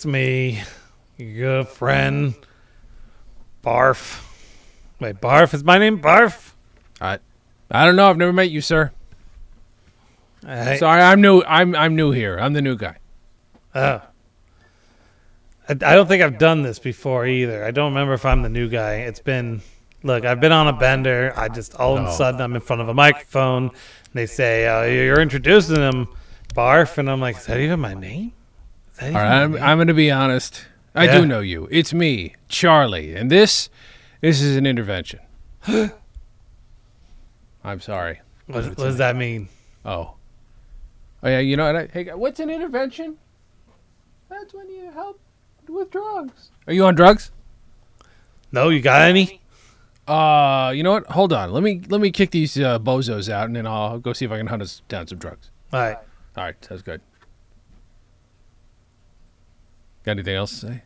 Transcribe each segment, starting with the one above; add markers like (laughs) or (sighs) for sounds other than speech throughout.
It's me, your good friend, Barf. Wait, Barf is my name. Barf. I, I don't know. I've never met you, sir. I, Sorry, I'm new. I'm I'm new here. I'm the new guy. Oh. I, I don't think I've done this before either. I don't remember if I'm the new guy. It's been, look, I've been on a bender. I just all of a Oh. sudden I'm in front of a microphone. And they say uh, you're introducing them, Barf, and I'm like, is that even my name? All right, I'm. I'm going to be honest. I Yeah. do know you. It's me, Charlie, and this, this is an intervention. (gasps) I'm sorry. what, what does that mean? Oh, oh yeah. You know what? I, hey, what's an intervention? That's when you help with drugs. Are you on drugs? No, you got any? Uh, you know what? Hold on. Let me let me kick these uh, bozos out, and then I'll go see if I can hunt us down some drugs. All right. All right, sounds good. Got anything else to say?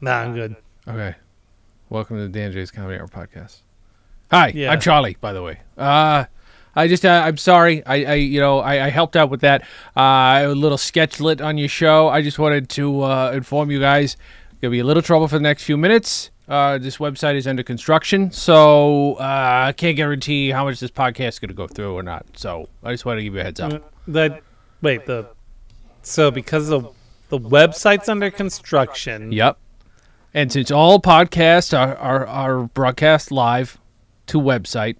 Nah, I'm good. Okay. Welcome to the Dan J's Comedy Hour podcast. Hi, Yeah. I'm Charlie, by the way. Uh, I just, uh, I'm sorry. I, I you know, I, I helped out with that. Uh, a little sketchlet on your show. I just wanted to uh, inform you guys. Gonna be a little trouble for the next few minutes. Uh, this website is under construction, so uh, I can't guarantee how much this podcast is gonna go through or not. So I just wanted to give you a heads up. That wait the so because the the website's under construction. Yep. And since all podcasts are, are, are broadcast live to website,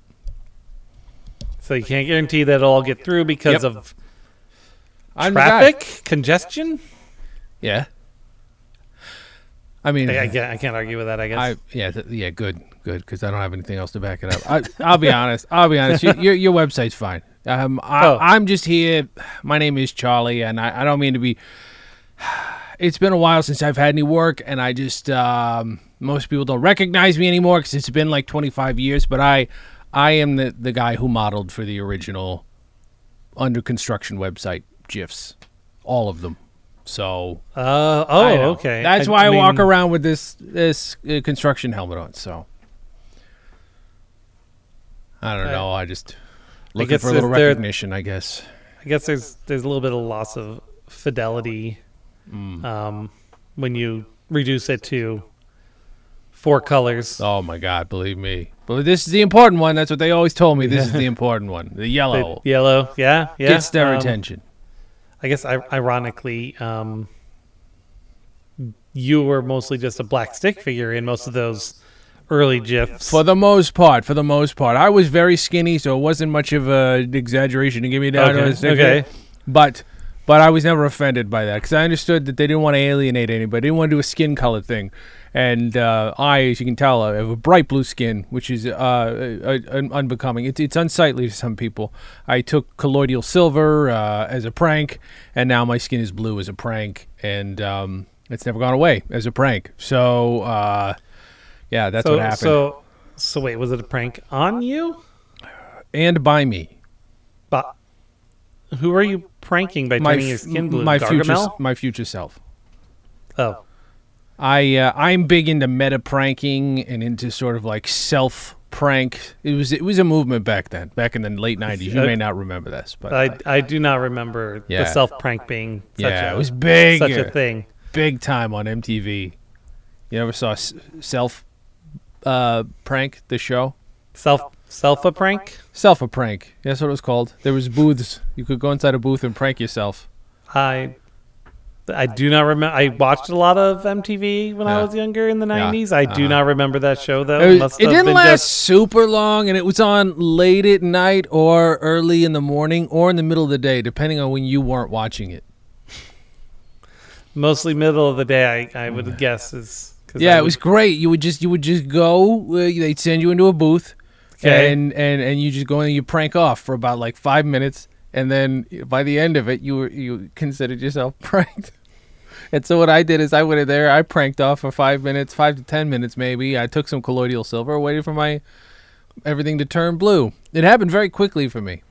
So you can't guarantee that it'll all get through because Yep. of I'm the guy. traffic congestion. Yeah. I mean, I, I can't. I can't argue with that. I guess. I yeah th- yeah good good because I don't have anything else to back it up. I, I'll be honest. I'll be honest. Your (laughs) your, your website's fine. Um, I, Oh. I'm just here. My name is Charlie, and I, I don't mean to be. (sighs) It's been a while since I've had any work, and I just um, most people don't recognize me anymore because it's been like 25 years. But I, I am the the guy who modeled for the original under construction website gifs, all of them. So uh, oh, okay. That's why I, walk around with this this uh, construction helmet on. So I don't I- know. I just looking guess for a little recognition, I guess. I guess there's there's a little bit of loss of fidelity Mm. um, when you reduce it to four colors. Oh my God! Believe me, but this is the important one. That's what they always told me. This is the (laughs) important one. The The yellow yellow, yeah, yeah. gets their um, attention. I guess ironically, um, you were mostly just a black stick figure in most of those early gifs. For the most part, for the most part, I was very skinny, so it wasn't much of an exaggeration to give me down to a stick okay. But but I was never offended by that because I understood that they didn't want to alienate anybody. They didn't want to do a skin color thing. And uh, I, as you can tell, I have a bright blue skin, which is uh, unbecoming. It's, it's unsightly to some people. I took colloidal silver uh, as a prank, and now my skin is blue as a prank, and um, it's never gone away as a prank. So, uh, yeah, that's so, what happened. So, so wait, was it a prank on you? and by me, But who are you pranking by my turning your f- skin blue? my future, my future self. Oh, I uh, I'm big into meta pranking and into sort of like self prank. It was it was a movement back then, back in the late '90s. You may not remember this, but I I do not remember Yeah. the self prank being such yeah, a, it was big, such a thing. big time on MTV. You ever saw s- self uh, prank the show? Self self a prank. Self a prank. That's what it was called. There was booths. You could go inside a booth and prank yourself. I I do not remember. I watched a lot of MTV when I was younger in the Yeah. '90s. I do Uh-huh. not remember that show though. It, was- it didn't last just- super long, and it was on late at night or early in the morning or in the middle of the day, depending on when you weren't watching it. mostly middle of the day. I, I would guess is Yeah, I it was great. You would just you would just go. Uh, they'd send you into a booth, Okay. and and and you just go in and you prank off for about like five minutes, and then by the end of it, you were you considered yourself (laughs) pranked. And so what I did is I went in there, I pranked off for five minutes, five to ten minutes maybe. I took some colloidal silver, waited for my everything to turn blue. It happened very quickly for me.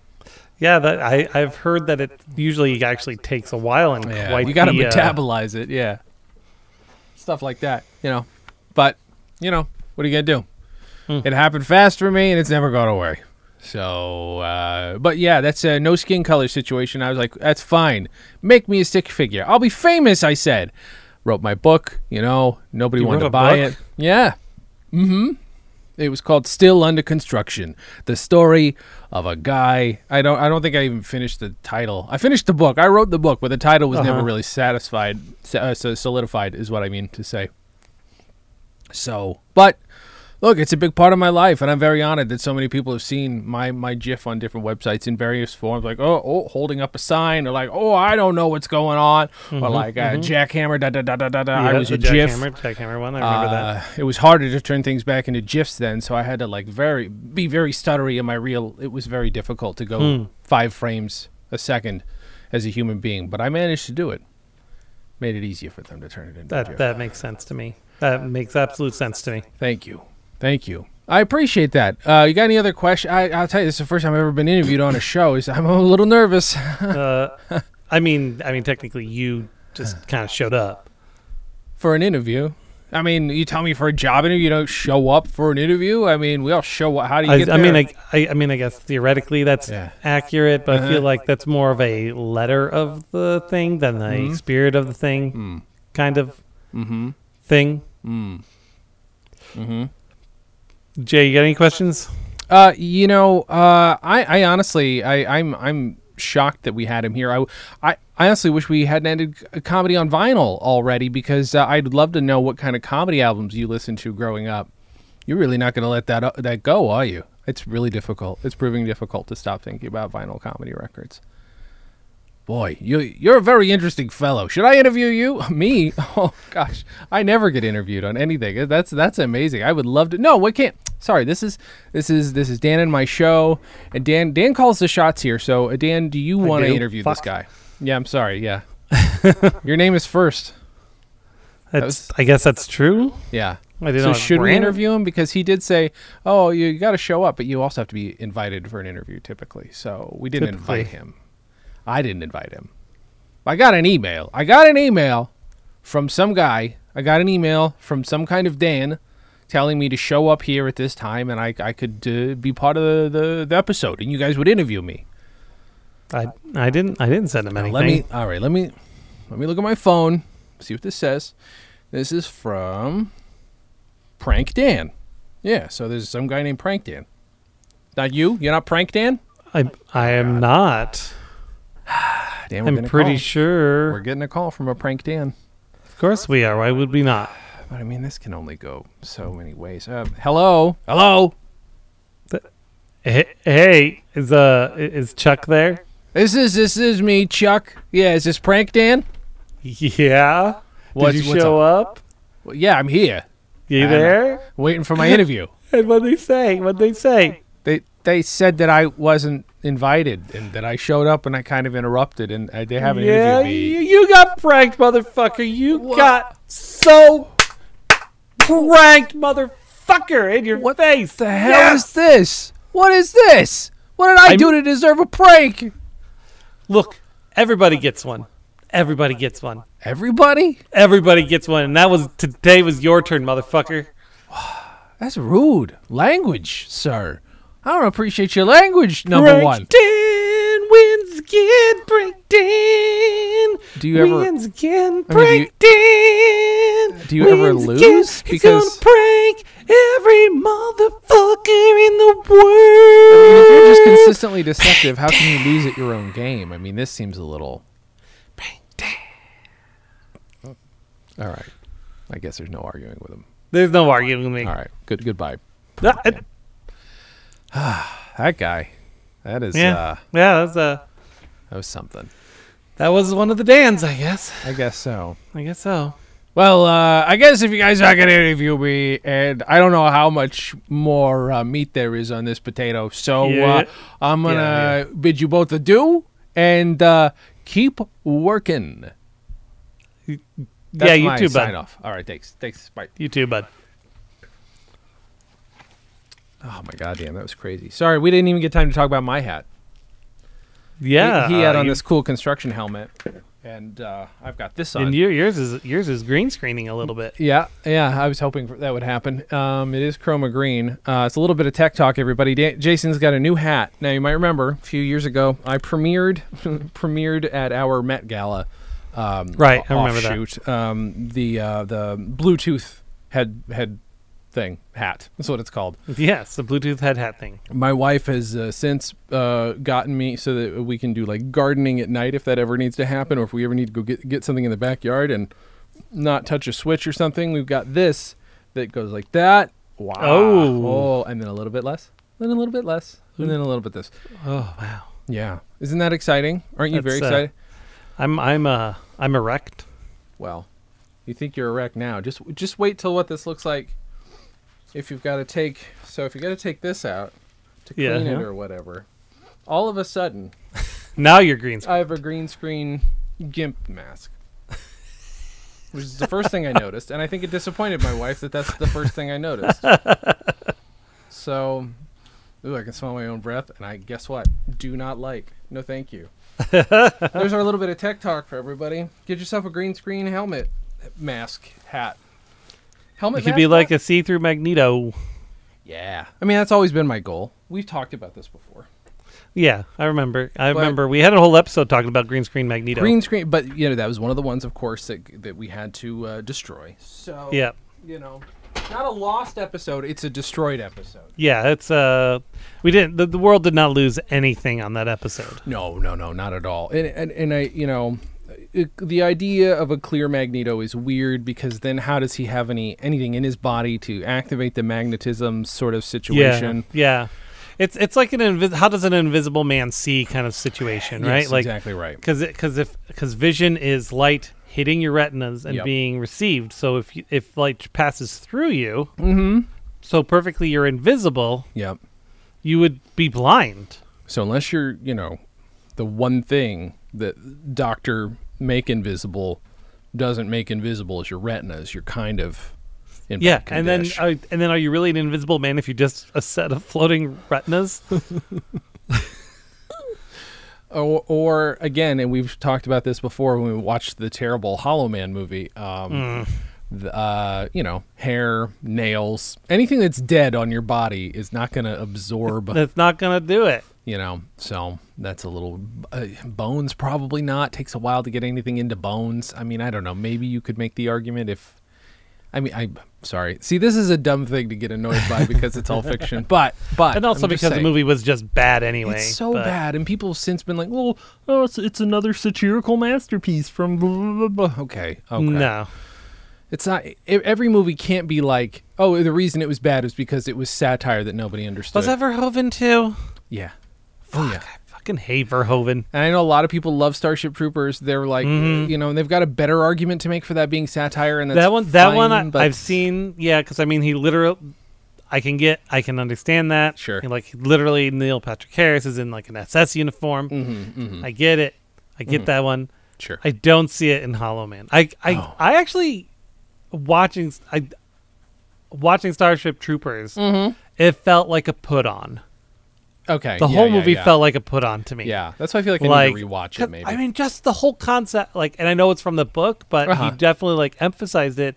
Yeah, that I I've heard that it usually actually takes a while and Yeah, quite you got to uh, metabolize it. Yeah, stuff like that. You know, but you know, what are you gonna do? Hmm. It happened fast for me, and it's never gone away. So, uh, but yeah, that's a no skin color situation. I was like, that's fine. Make me a stick figure. I'll be famous. I said. Wrote my book. You know, nobody You wanted to buy book? it. Yeah. Mm-hmm. It was called Still Under Construction. The story of a guy. I don't. I don't think I even finished the title. I finished the book. I wrote the book, but the title was never Uh-huh. really satisfied. Uh, solidified is what I mean to say. So, but look, it's a big part of my life, and I'm very honored that so many people have seen my my GIF on different websites in various forms, like oh, oh holding up a sign, or like oh, I don't know what's going on, or like uh, jackhammer, da da da da da da. I was a GIF. jackhammer, jackhammer one. I remember that. Uh, It was harder to turn things back into GIFs then, so I had to like very be very stuttery in my reel. It was very difficult to go Hmm. five frames a second as a human being, but I managed to do it. Made it easier for them to turn it into That GIF. that makes sense to me. That makes absolute sense to me. Thank you. Thank you. I appreciate that. Uh, you got any other question? I, I'll tell you, this is the first time I've ever been interviewed on a show. Is I'm a little nervous. (laughs) Uh, I mean, I mean, technically, you just kind of showed up. for an interview. I mean, you tell me for a job interview, you don't show up for an interview. I mean, we all show up. How do you I, get I mean, I, I, I mean, I guess theoretically that's Yeah. accurate, but I Uh-huh. feel like that's more of a letter of the thing than the Mhm. spirit of the thing, Mm. kind of Mm-hmm. thing. Mm. Mm-hmm. Jay, you got any questions? Uh, you know, uh, I, I honestly, I, I'm, I'm shocked that we had him here. I, I, I honestly wish we hadn't ended c- comedy on vinyl already because uh, I'd love to know what kind of comedy albums you listened to growing up. You're really not going to let that uh, that go, are you? It's really difficult. It's proving difficult to stop thinking about vinyl comedy records. Boy, you you're a very interesting fellow. Should I interview you? (laughs) Me? (laughs) Oh gosh, I never get interviewed on anything. That's that's amazing. I would love to. No, we can't. Sorry, this is this is this is Dan and my show, and Dan Dan calls the shots here. So uh, Dan, do you want to interview this guy? Yeah, I'm sorry. Yeah, (laughs) your name is first. That's, I guess that's true. Yeah. So should we interview him because he did say, "Oh, you got to show up, but you also have to be invited for an interview." Typically, so we didn't Typically. invite him. I didn't invite him. I got an email. I got an email from some guy. I got an email from some kind of Dan telling me to show up here at this time and I, I could uh, be part of the, the, the episode and you guys would interview me. I I didn't I didn't send him Now, anything. let me all right, let me let me look at my phone, see what this says. This is from Prank Dan. Yeah, so there's some guy named Prank Dan. Not you? You're not Prank Dan? I I am not. (sighs) Dan, we're I'm pretty call. sure. We're getting a call from a Prank Dan. Of course we are. Why would we not? (sighs) But I mean, this can only go so many ways. Uh, hello, hello. Hey, hey, is uh is Chuck there? This is this is me, Chuck. Yeah, is this Prank Dan? Yeah. What's- Did you show up? Well, yeah, I'm here, You I'm- there? waiting for my interview. (laughs) And what they say? What they say? They said that I wasn't invited and that I showed up and I kind of interrupted and uh, they haven't yeah, interviewed me. you, you got pranked, motherfucker. You got so pranked, motherfucker, in your What face. the hell Yes! is this? What is this? What did I I'm- do to deserve a prank? Look, everybody gets one. Everybody gets one. Everybody? Everybody gets one, and that was today was your turn, motherfucker. (sighs) That's rude. Language, sir. I don't appreciate your language, number one. Breakdown wins again. Breakdown. Do you ever- wins again? I mean, Breakdown. do you ever lose? again. He's Because- gonna prank every motherfucker in the world. I mean, if you're just consistently deceptive, how can you lose at your own game? I mean, this seems a little. Break down. All right. I guess there's no arguing with him. There's no arguing with me. All right. Good. Goodbye. Ah, (sighs) That guy. That is. yeah, Uh, yeah. That's uh, that was something. that was one of the Dans, I guess. I guess so. I guess so. Well, uh, I guess if you guys are going to interview me, and I don't know how much more uh, meat there is on this potato, so Yeah. uh, I'm going to Yeah, bid you both adieu and uh, keep working. That's yeah, you too, sign bud. off. All right, thanks. Thanks. Bye. You too, bud. Oh, my God, damn, that was crazy. Sorry, we didn't even get time to talk about my hat. Yeah, He, he had uh, on you- this cool construction helmet, and uh, I've got this on. And your, yours is yours is green screening a little bit. Yeah, yeah. I was hoping for, that would happen. Um, it is chroma green. Uh, it's a little bit of tech talk, everybody. Da- Jason's got a new hat. Now you might remember a few years ago I premiered (laughs) premiered at our Met Gala. Um, Right, I remember that. offshoot, Um, the uh, the Bluetooth head head thing hat. That's what it's called. Yes, the Bluetooth head hat thing. My wife has uh, since uh, gotten me so that we can do like gardening at night if that ever needs to happen, or if we ever need to go get get something in the backyard and not touch a switch or something. We've got this that goes like that. Wow. Oh. Oh, and then a little bit less, then a little bit less, and then a little bit this. Oh wow. Yeah. Isn't that exciting? Aren't you very That's, uh, excited? I'm I'm uh I'm erect. Well, you think you're erect now. Just just wait till what this looks like. If you've got to take so if you got to take this out to clean Yeah, it yeah. or whatever, all of a sudden (laughs) Now you're green. screen. I have a green screen gimp mask. Which is the first thing I noticed, and I think it disappointed my wife that that's the first thing I noticed. (laughs) So, ooh, I can smell my own breath, and I guess what? Do not like. No, thank you. (laughs) There's our little bit of tech talk for everybody. Get yourself a green screen helmet, mask, hat. Helmet. It could be like a see-through Magneto. Yeah. I mean, that's always been my goal. We've talked about this before. Yeah, I remember. I But- remember we had a whole episode talking about green screen Magneto. Green screen, but you know that was one of the ones, of course, that that we had to uh, destroy. So Yeah. you know, not a lost episode; it's a destroyed episode. Yeah, it's uh we didn't the, the world did not lose anything on that episode. No, no, no, not at all. And and, and I, you know, it, the idea of a clear Magneto is weird because then how does he have any anything in his body to activate the magnetism sort of situation? Yeah. Yeah. It's it's like an invis- how does an invisible man see kind of situation, right? Yes, like exactly right. cuz cuz if cuz vision is light hitting your retinas and Yep. being received. So if you, if light passes through you, Mm-hmm. so perfectly you're invisible, Yep. you would be blind. So unless you're, you know, the one thing that Doctor Make Invisible doesn't make invisible is your retinas, you're kind of in Yeah, and then uh, and then are you really an invisible man if you're just a set of floating retinas? (laughs) or, or again, and we've talked about this before when we watched the terrible Hollow Man movie. Um, the, uh, you know, hair, nails, anything that's dead on your body is not going to absorb. That's not gonna do it. You know, so that's a little uh, bones. Probably not. Takes a while to get anything into bones. I mean, I don't know. Maybe you could make the argument if. I mean, I'm sorry. See, this is a dumb thing to get annoyed by because it's all fiction, (laughs) but but And also I'm because the movie was just bad anyway. It's so but- bad, and people have since been like, "Well, oh, it's, it's another satirical masterpiece from." Blah, blah, blah, blah." Okay, okay. No. it's not. Every movie can't be like, "Oh, the reason it was bad is because it was satire that nobody understood." Was that Verhoeven too? yeah. Oh yeah. I fucking hate Verhoeven. And I know a lot of people love Starship Troopers. They're like, Mhm. you know, they've got a better argument to make for that being satire, and that's that one, that one, I, but... I've seen. Yeah, because I mean, he literally. I can get, I can understand that. Sure. He, like literally, Neil Patrick Harris is in like an SS uniform. Mhm, mhm. I get it. I get Mhm. that one. Sure. I don't see it in Hollow Man. I, I, Oh. I actually watching, I watching Starship Troopers. Mhm. It felt like a put on. Okay. The yeah, whole yeah, movie yeah. felt like a put on to me. Yeah, that's why I feel like I Like, need to rewatch it. Maybe. I mean, just the whole concept, like, and I know it's from the book, but Uh-huh. he definitely like emphasized it,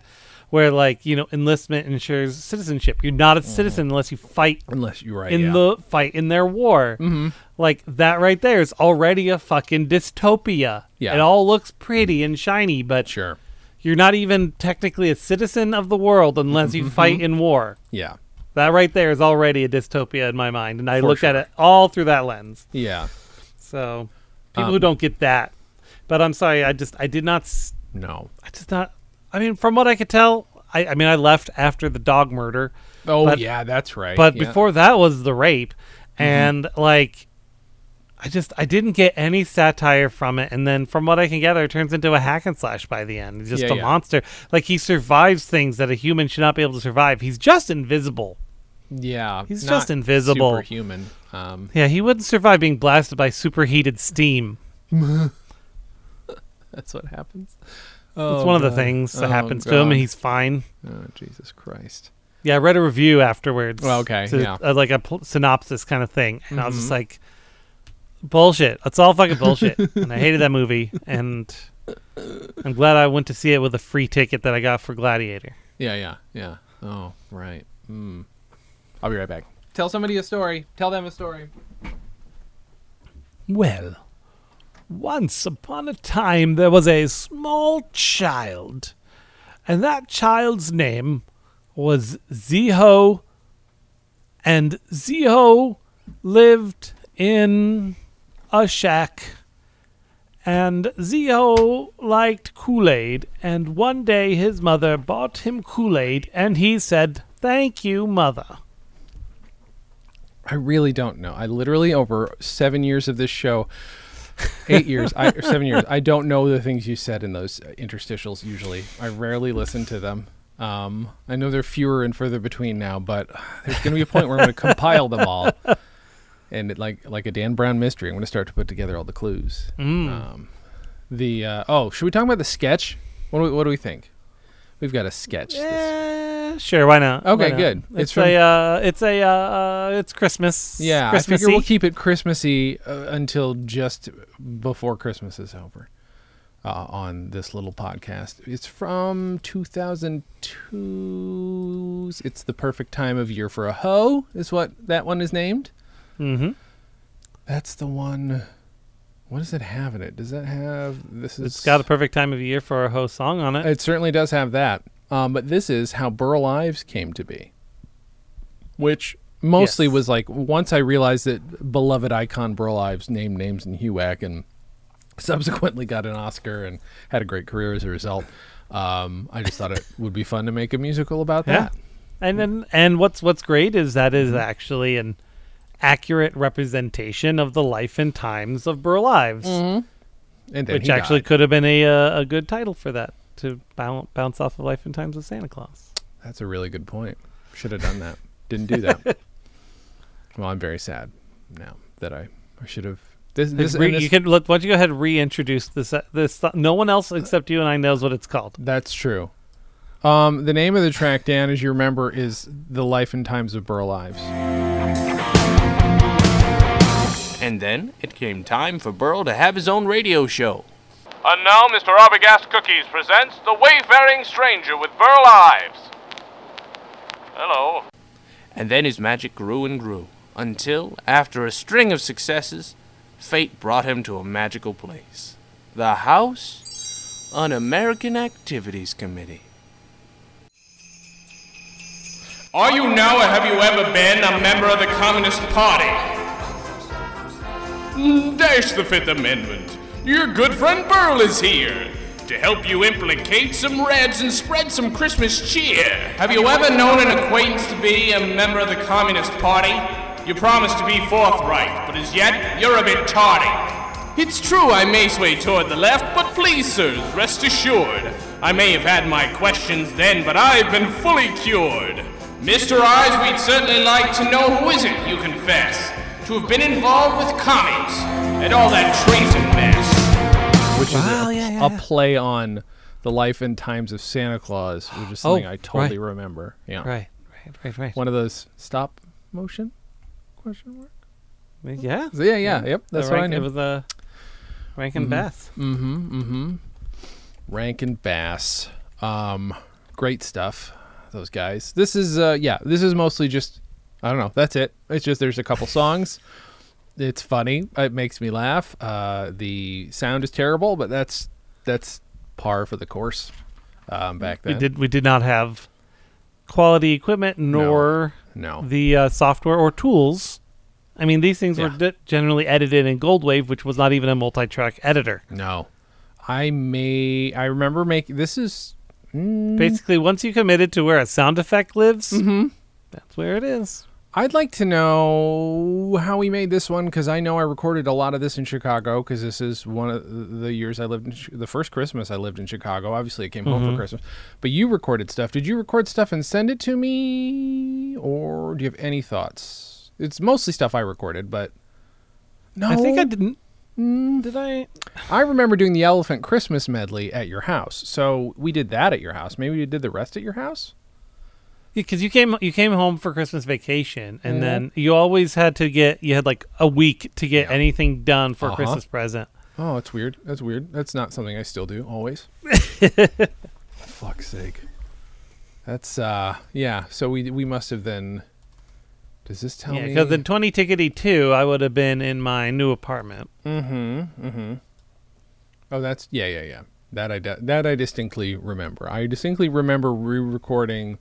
where like you know, enlistment ensures citizenship. You're not a citizen unless you fight Unless you're right. in the fight in their war. Mhm. Like that right there is already a fucking dystopia. Yeah. it all looks pretty and shiny, but Sure. you're not even technically a citizen of the world unless Mm-hmm. you fight in war. Yeah. That right there is already a dystopia in my mind, and I For looked at it all through that lens. Yeah. So people Um, who don't get that, but I'm sorry, I just I did not. s- No. I just not. I mean, from what I could tell, I, I mean, I left after the dog murder, Oh But- yeah, that's right. but yeah. before that was the rape, Mm-hmm. and like, I just I didn't get any satire from it. And then from what I can gather, it turns into a hack and slash by the end. He's just Yeah, a yeah. monster. Like he survives things that a human should not be able to survive. He's just invisible. Yeah, He's just invisible. Superhuman. Um, Yeah, he wouldn't survive being blasted by superheated steam. (laughs) that's what happens. It's one of the things that Oh, happens to him, and he's fine. Oh Jesus Christ. Yeah, I read a review afterwards. Well, okay, to- yeah. uh, like a pl- synopsis kind of thing, and I was just Mhm. like, "Bullshit! That's all fucking bullshit." and I hated that movie, and I'm glad I went to see it with a free ticket that I got for Gladiator. Yeah, yeah, yeah. Oh, right. Mm. I'll be right back. Tell somebody a story. Tell them a story. Well, once upon a time there was a small child, and that child's name was Ziho, and Ziho lived in a shack. And Ziho liked Kool Aid, and one day his mother bought him Kool Aid, and he said, Thank you, mother. I really don't know. I literally over seven years of this show, eight years, I, or seven years. I don't know the things you said in those interstitials. Usually, I rarely listen to them. Um, I know they're fewer and further between now, but there's going to be a point where I'm going to compile them all, and it, like like a Dan Brown mystery, I'm going to start to put together all the clues. Mm. Um, the uh, oh, should we talk about the sketch? What do we, what do we think? We've got a sketch. this- Yeah, sure. Why not? Okay, Why not? good. It's, It's from- a uh, it's a uh, uh, it's Christmas. Yeah, I Christmassy. figure we'll keep it Christmassy uh, until just before Christmas is over uh, on this little podcast. It's from 2002. It's the perfect time of year for a hoe, is what that one is named. Mm-hmm. That's the one. What does it have in it? Does that have this? Is It's got a perfect time of year for a host song on it. It certainly does have that. Um, but this is how Burl Ives came to be, which mostly Yes. was like once I realized that beloved icon Burl Ives named names in HUAC and subsequently got an Oscar and had a great career as a result. Um, I just thought it (laughs) would be fun to make a musical about Yeah. that. And then and what's what's great is that is actually an accurate representation of the life and times of Burl Ives, then which actually died. could have been a uh, a good title for that to bounce bounce off of Life and Times of Santa Claus. that's a really good point. Should have done that. Didn't do that. (laughs) well, I'm very sad now that I, I should have. This, this, Re- this- you can let why don't you go ahead and reintroduce this uh, this no one else except you and I knows what it's called. That's true. Um, the name of the track, Dan, as you remember, is "The Life and Times of Burl Ives." And then it came time for Burl to have his own radio show. And now Mr. Arbogast Cookies presents The Wayfaring Stranger with Burl Ives. Hello. And then his magic grew and grew, until, after a string of successes, fate brought him to a magical place. The House Un American Activities Committee. Are you now or have you ever been a member of the Communist Party? Dash the Fifth Amendment. Your good friend Burl is here to help you implicate some Reds and spread some Christmas cheer. Have you ever known an acquaintance to be a member of the Communist Party? You promised to be forthright, but as yet, you're a bit tardy. It's true I may sway toward the left, but please, sirs, rest assured. I may have had my questions then, but I've been fully cured. Mr. Ives, we'd certainly like to know who is it you confess to have been involved with commies and all that treason mess. which is a, yeah, yeah, a play on the life and times of Santa Claus, which is something Oh, I totally right. remember. Yeah, Right, right, right, right. one of those stop motion question mark. Yeah, So, yeah, yeah, yep. The That's what I rank- knew. It was uh, Rankin Bass. Mm-hmm. Mm-hmm. Rankin Bass. Um, great stuff. Those guys. This is uh, yeah. This is mostly just. I don't know. That's it. It's just there's a couple songs. It's funny. It makes me laugh. Uh, the sound is terrible, but that's that's par for the course. Um, back We then. did we did not have quality equipment nor No. the uh, software or tools. I mean, these things were d- generally edited in Goldwave, which was not even a multi-track editor. No. I may. I remember making. This is. mm, Basically, once you committed to where a sound effect lives, Mm-hmm. that's where it is. I'd like to know how we made this one because I know I recorded a lot of this in Chicago because this is one of the years I lived in the first Christmas I lived in Chicago. Obviously, I came home for mm-hmm. Christmas, but you recorded stuff. Did you record stuff and send it to me, or do you have any thoughts? It's mostly stuff I recorded, but no, I think I didn't. Mm. Did I? I remember doing the Elephant Christmas medley at your house, so we did that at your house. Maybe we did the rest at your house. Because you came you came home for Christmas vacation, and Mhm. then you always had to get you had like a week to get anything done for Uh-huh. Christmas present. Oh, that's weird. That's weird. That's not something I still do always. (laughs) Fuck's sake. That's uh yeah. So we we must have then. Does this tell Yeah, me? because in 20 Tickety 2, I would have been in my new apartment. Mm-hmm. Mm-hmm. Oh, that's yeah, yeah, yeah. That I that I distinctly remember. I distinctly remember re-recording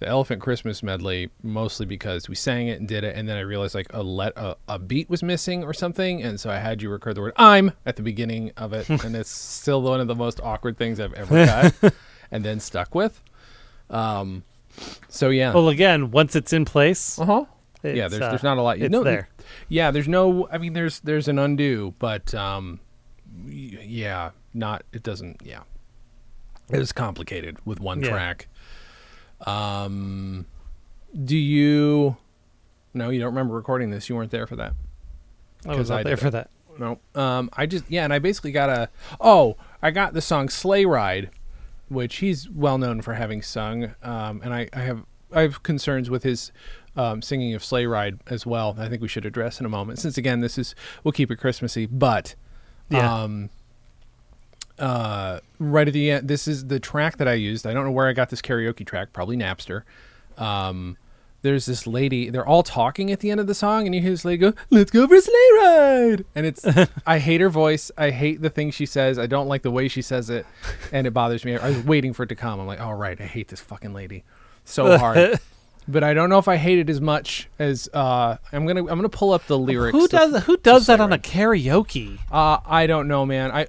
the Elephant Christmas medley mostly because we sang it and did it, and then I realized like a let a, a beat was missing or something, and so I had you record the word "I'm" at the beginning of it, and it's (laughs) still one of the most awkward things I've ever cut, (laughs) and then stuck with. Um. So yeah. Well, again, once it's in place, Uh huh. it's, Yeah. There's uh, there's not a lot. You it's know, there. Yeah, there's no. I mean, there's there's an undo, but um, yeah, not. It doesn't. Yeah, it was complicated with one Yeah. track. Um, do you? No, you don't remember recording this. You weren't there for that. I was not I there for it. that. No. Um, I just yeah, and I basically got a. Oh, I got the song "Sleigh Ride," which he's well known for having sung. Um, and I, I have I have concerns with his um, singing of "Sleigh Ride" as well. I think we should address in a moment. Since again, this is we'll keep it Christmassy, but Yeah. um, uh, right at the end, this is the track that I used. I don't know where I got this karaoke track. Probably Napster. Um, there's this lady. They're all talking at the end of the song, and you hear this lady go, "Let's go for a sleigh ride!" And it's (laughs) I hate her voice. I hate the things she says. I don't like the way she says it, and it bothers me. I was waiting for it to come. I'm like, "All right, I hate this fucking lady so (laughs) hard." but I don't know if I hate it as much as uh, I'm gonna. I'm gonna pull up the lyrics. Who does who does that on a karaoke? uh, I don't know, man. I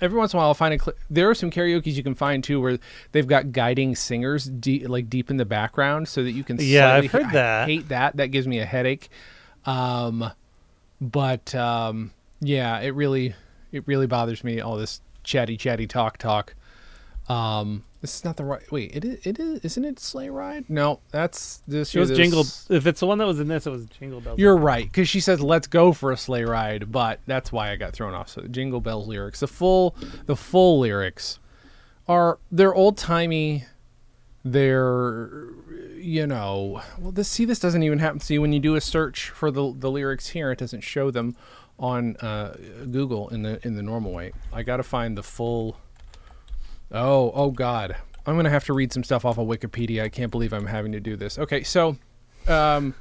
every once in a while I'll find a. Cl- there are some karaoke's you can find too where they've got guiding singers deep, like deep in the background, so that you can. Yeah, I've heard I that. hate that. That gives me a headache. Um, but um, yeah, it really, it really bothers me. All this chatty, chatty talk, talk. Um, this is not the right. Wait, it is. It is. Isn't it Sleigh Ride? No, that's this. It was this- Jingle. If it's the one that was in this, it was Jingle Bells. you're right, because she says "Let's go for a sleigh ride," but that's why I got thrown off. So Jingle Bells lyrics, the full, the full lyrics, are they're old timey. They're, you know, well, this see this doesn't even happen. See when you do a search for the the lyrics here, it doesn't show them on uh, Google in the in the normal way. I got to find the full. Oh, oh God. I'm going to have to read some stuff off of Wikipedia. I can't believe I'm having to do this. Okay, so um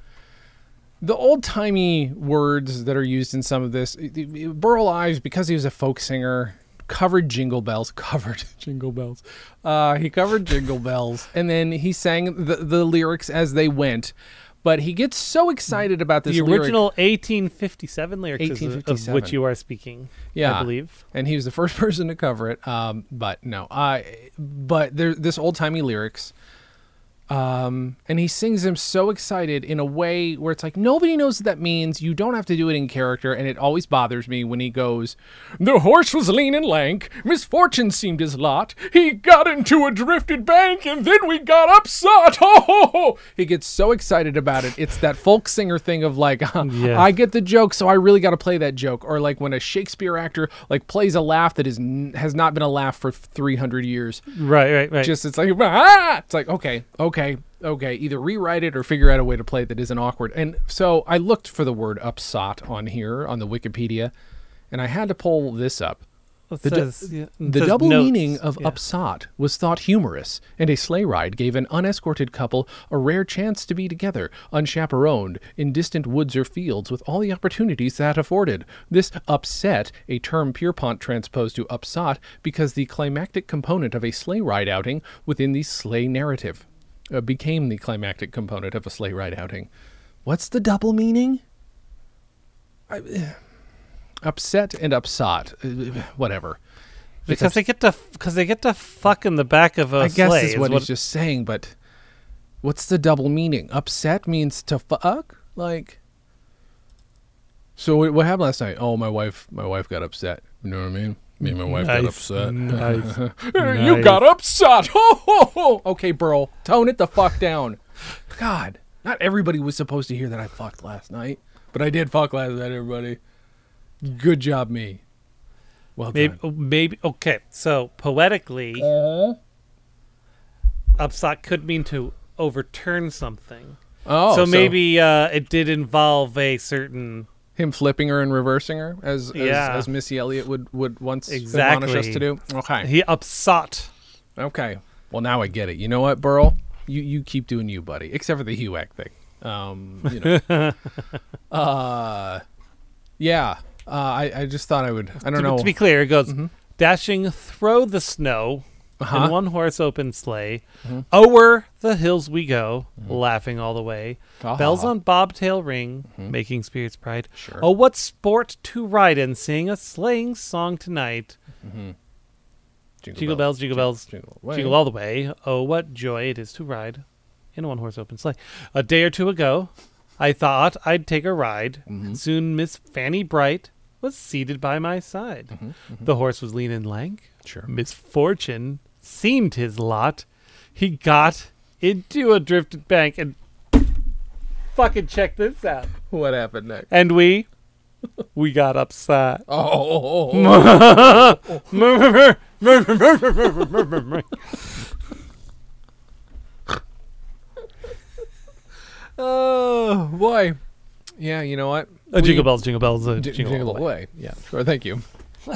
the old timey words that are used in some of this, Burl Ives, because he was a folk singer, covered jingle bells, (laughs) covered jingle bells. Uh, he covered jingle bells, and then he sang the, the lyrics as they went. But he gets so excited about this the lyric- original 1857 lyrics is- of 1857. which you are speaking. Yeah. I believe. and he was the first (laughs) person to cover it. Um, but no, I. But there, this old timey lyrics. Um, and he sings them so excited in a way where it's like nobody knows what that means. You don't have to do it in character, and it always bothers me when he goes, "The horse was lean and lank, misfortune seemed his lot. He got into a drifted bank, and then we got upset." (laughs) Ho ho ho! He gets so excited about it. It's that folk singer thing of like, (laughs) Yeah. I get the joke, so I really got to play that joke. Or like when a Shakespeare actor like plays a laugh that is n- has not been a laugh for 300 years. Right, right, right. Just it's like (laughs) ah! it's like okay, okay, okay. okay, Either rewrite it or figure out a way to play it that isn't awkward. And so I looked for the word upsot on here on the Wikipedia, and I had to pull this up. It The, du- yeah, the says double notes. meaning of Yeah. upsot was thought humorous, and a sleigh ride gave an unescorted couple a rare chance to be together, unchaperoned, in distant woods or fields, with all the opportunities that afforded. This upset, a term Pierpont transposed to upsot, because the climactic component of a sleigh ride outing within the sleigh narrative uh, became the climactic component of a sleigh ride outing. What's the double meaning? I, upset and upsot, uh, whatever. because they get to because they get to fuck in the back of a I guess sleigh. is what he's just saying, but what's the double meaning? Upset means to fuck, like. So what, what happened last night? Oh, my wife, my wife got upset. You know what I mean? Me and my wife got upset. (laughs) nice, You got upset. Ho, ho, ho. Okay, Burl, tone it the fuck down. God, not everybody was supposed to hear that I fucked last night, but I did fuck last night. Everybody, good job, me. Well Maybe, done. maybe okay. So poetically, Uh-huh. upsot could mean to overturn something. Oh, so, maybe uh, it did involve a certain Him flipping her and reversing her, as as, Yeah. as Missy Elliott would would once admonish us Exactly. to do. Okay, He upsot. okay. Well, now I get it. You know what, Burl? You you keep doing you, buddy. Except for the HUAC thing. Um, you know. (laughs) uh, yeah. Uh, I I just thought I would. I don't To, know. to be clear, it goes dashing through the snow Uh-huh. in one horse open sleigh. O'er the hills we go, laughing all the way. Bells Ah. on bobtail ring, making spirits bright. Sure. Oh, what sport to ride and sing a sleighing song tonight. Jingle bells, jingle bells, jingle away. jingle all the way. Oh, what joy it is to ride in a one horse open sleigh. A day or two ago, I thought I'd take a ride. Mm-hmm. And soon Miss Fanny Bright was seated by my side. The horse was lean and lank. Sure. Misfortune seemed his lot. He got into a drifted bank and fucking check this out. What happened next? And we we got upset. Oh, (laughs) oh boy. Yeah, you know what? Uh, jingle bells, jingle bells, uh, J- jingle, jingle, all the way. away. Yeah, sure. Thank you. (laughs)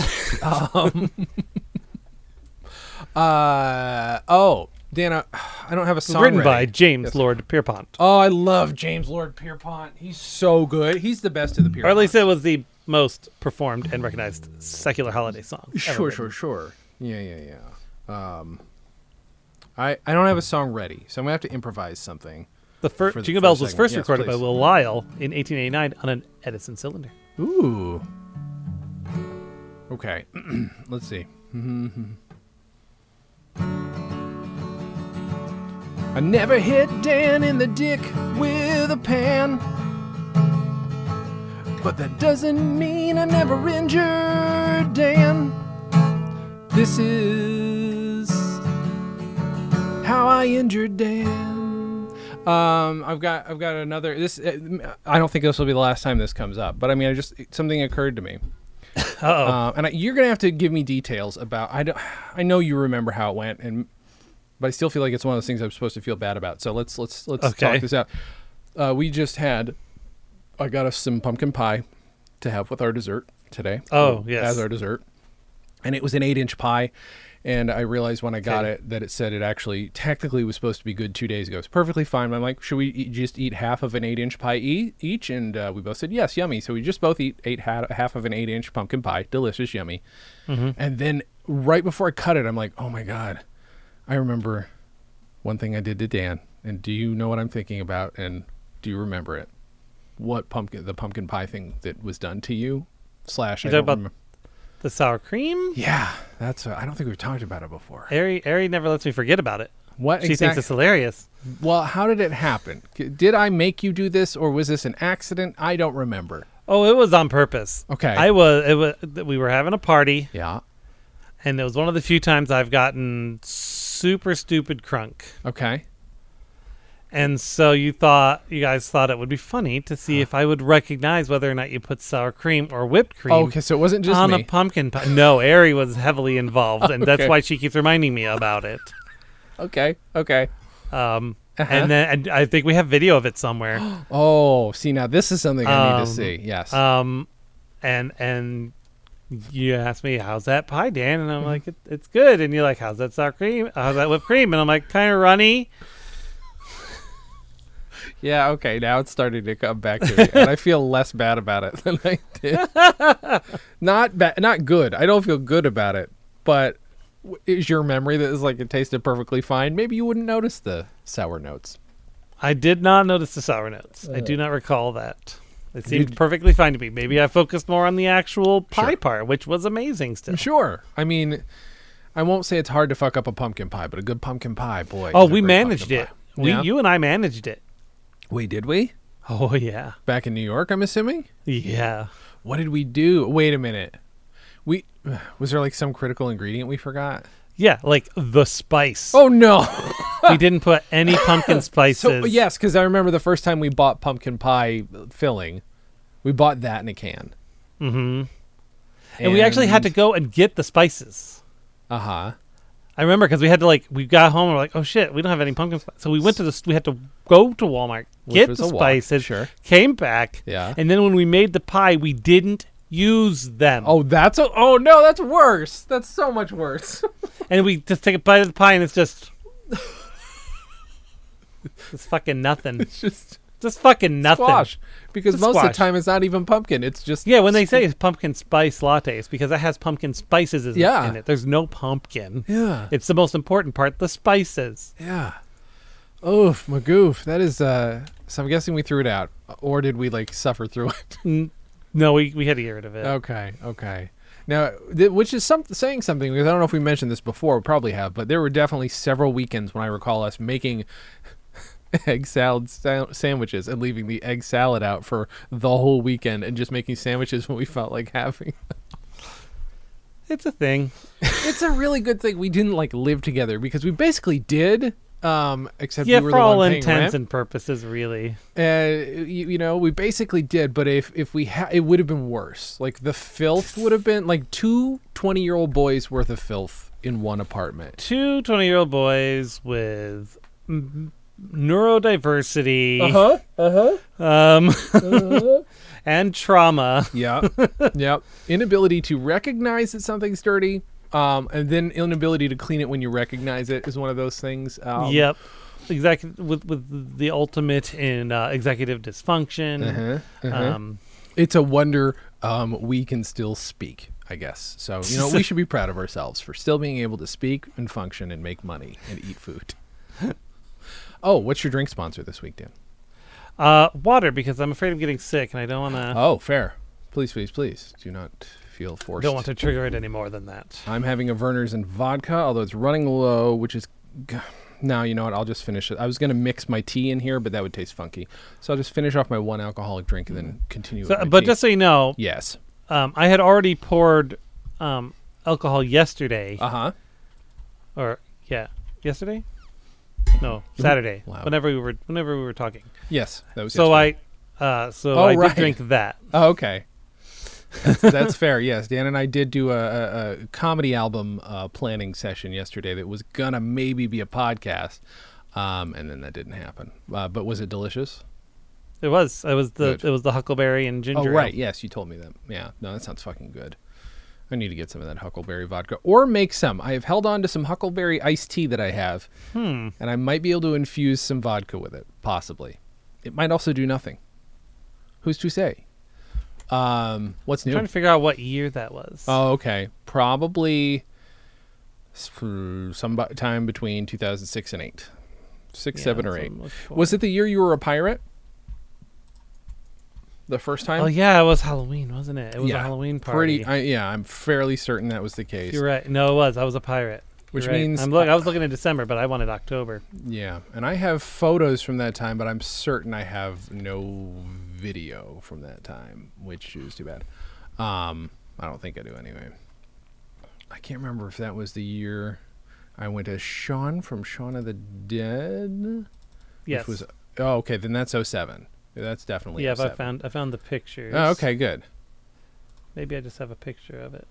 um, uh, oh, Dan, I, (sighs) I don't have a song Written by. James Yes. Lord Pierpont. Oh, I love James Lord Pierpont. He's so good. He's the best of the Pierpont. Or at least it was the most performed and recognized secular holiday song. Sure, written. sure, sure. Yeah, yeah, yeah. Um, I I don't have a song ready, so I'm gonna have to improvise something. The first the- Jingle for a Bells was first Yes, recorded by. Will Lyle in 1889 on an Edison cylinder. Ooh. Okay. (clears throat) Let's see. (laughs) I never hit Dan in the dick with a pan. But that doesn't mean I never injured Dan. This is how I injured Dan. Um, I've got I've got another. This I don't think this will be the last time this comes up, but I mean, I just something occurred to me. (laughs) Uh, and I, you're gonna have to give me details about. I don't. I know you remember how it went, and but I still feel like it's one of those things I'm supposed to feel bad about. So let's let's let's Okay. talk this out. Uh, we just had. I got us some pumpkin pie to have with our dessert today. Oh, yes. as our dessert, and it was an eight-inch pie. And I realized when I got Okay. it that it said it actually technically was supposed to be good two days ago. It's perfectly fine. I'm like, should we eat, just eat half of an eight-inch pie e- each? And uh, we both said yes, yummy. So we just both eat ate ha- half of an eight-inch pumpkin pie, delicious, yummy. And then right before I cut it, I'm like, oh my god, I remember one thing I did to Dan. And do you know what I'm thinking about? And do you remember it? What pumpkin, the pumpkin pie thing that was done to you? Slash, I don't about- remember. The sour cream. Yeah, that's. I don't think we've talked about it before. Ari, Ari never lets me forget about it. What She exactly? thinks it's hilarious. well, how did it happen? Did I make you do this, or was this an accident? I don't remember. Oh, it was on purpose. Okay. I was. It was. We were having a party, Yeah. and it was one of the few times I've gotten super stupid crunk. Okay. And so you thought, you guys thought it would be funny to see if I would recognize whether or not you put sour cream or whipped cream Oh, okay, so it wasn't just on me. a pumpkin pie. No, Ari was heavily involved, and that's Okay. why she keeps reminding me about it. okay. Okay. Um, Uh-huh. And then and I think we have video of it somewhere. (gasps) Oh, see now this is something I need Um, to see. Yes. Um, and and you asked me, "How's that pie, Dan?" Mm-hmm. And I'm like, it, "It's good." And you're like, "How's that sour cream? How's that whipped cream?" And I'm like, "Kind of runny." Yeah. Okay. Now it's starting to come back to me, and I feel less bad about it (laughs) than I did. (laughs) not bad. Not good. I don't feel good about it. But is your memory that is like it tasted perfectly fine? Maybe you wouldn't notice the sour notes. I did not notice the sour notes. I do not recall that. It seemed Uh. Perfectly fine to me. Maybe I focused more on the actual pie Sure. part, which was amazing still. Sure. I mean, I won't say it's hard to fuck up a pumpkin pie, but a good pumpkin pie, boy. Oh, we managed it. We, Yeah? you and I managed it. Wait, did we? Oh yeah, Back in New York, I'm assuming. yeah. What did we do? Wait a minute. We (sighs) was there like some critical ingredient we forgot? Yeah, like the spice. Oh no. (laughs) we didn't put any pumpkin (laughs) spices. so yes, because I remember the first time we bought pumpkin pie filling, we bought that in a can. hmm And we actually had to go and get the spices. Uh huh. I remember because we had to like we got home and we're like, oh shit, we don't have any pumpkin spice. So we went to the we had to go to Walmart, get the spices, sure. came back, Yeah. and then when we made the pie, we didn't use them. Oh, that's a. Oh no, that's worse. That's so much worse. (laughs) and we just take a bite of the pie, and it's just. (laughs) it's fucking nothing. it's just Just fucking nothing. squash. Because a most of the time it's not even pumpkin. It's just Yeah, when they say it's pumpkin spice lattes, because it has pumpkin spices in Yeah. in it. There's no pumpkin. Yeah. It's the most important part, the spices. Yeah. Oof, magoof. That is. uh So I'm guessing we threw it out, or did we like suffer through it? (laughs) No, we, we had to get rid of it. Okay, okay. Now, th- which is some, saying something because I don't know if we mentioned this before. We probably have, but there were definitely several weekends when I recall us making (laughs) egg salad sa- sandwiches and leaving the egg salad out for the whole weekend and just making sandwiches when we felt like having. It's a thing. (laughs) it's a really good thing we didn't like live together because we basically did. Um, except yeah, for the all intents rent. and purposes, really. Uh, you, you know, we basically did, but if if we had, it would have been worse. Like the filth would have been like two 20 year old boys worth of filth in one apartment. Two 20 year old boys with mm, neurodiversity Uh huh. Uh huh. um, (laughs) and trauma. Yeah. yep. Inability to recognize that something's dirty. Um, and then inability to clean it when you recognize it is one of those things. Um, yep. Exactly. With, with the ultimate in uh, executive dysfunction. Uh-huh, uh-huh. Um, it's a wonder um, we can still speak, I guess. So, you know, we (laughs) should be proud of ourselves for still being able to speak and function and make money and eat food. (laughs) oh, what's your drink sponsor this week, Dan? uh, water, because I'm afraid of getting sick and I don't want to. Oh, fair. Please, please, please do not feel forced. don't want to trigger it any more than that. I'm having a Vernors and vodka, although it's running low, which is. g- Now, you know what? I'll just finish it. I was going to mix my tea in here, but that would taste funky. So I'll just finish off my one alcoholic drink and then continue So, with my but tea. just so you know, Yes. um, I had already poured um, alcohol yesterday, Uh huh. or yeah, yesterday. No, Saturday. Wow. Whenever we were, whenever we were talking. Yes. That was So yesterday. I, uh, so Oh, I right. did drink that. Oh, okay. That's, that's fair. Yes, Dan and I did do a, a, a comedy album uh, planning session yesterday that was gonna maybe be a podcast, um, and then that didn't happen. Uh, but was it delicious? It was. It was the. Good. It was the huckleberry and ginger. Oh, ale. right. Yes, you told me that. Yeah. No, that sounds fucking good. I need to get some of that huckleberry vodka or make some. I have held on to some huckleberry iced tea that I have, Hmm. and I might be able to infuse some vodka with it, possibly. It might also do nothing. Who's to say? Um, what's new? I'm trying to figure out what year that was. Oh, okay. Probably s- some time between 2006 and 8. 6, Yeah, 7, or 8. I'm looking for. Was it the year you were a pirate? The first time? Oh yeah, it was Halloween, wasn't it? It was Yeah, a Halloween party. Pretty, I, yeah, I'm fairly certain that was the case. You're right. No, it was. I was a pirate. Which right. means I'm look, I was looking at December, but I wanted October. Yeah, and I have photos from that time, but I'm certain I have no video from that time, which is too bad. Um, I don't think I do anyway. I can't remember if that was the year I went as Shaun from Shaun of the Dead. Yes. Which was oh okay, then that's 07. That's definitely yeah, but I found I found the pictures. Oh, okay, good. Maybe I just have a picture of it.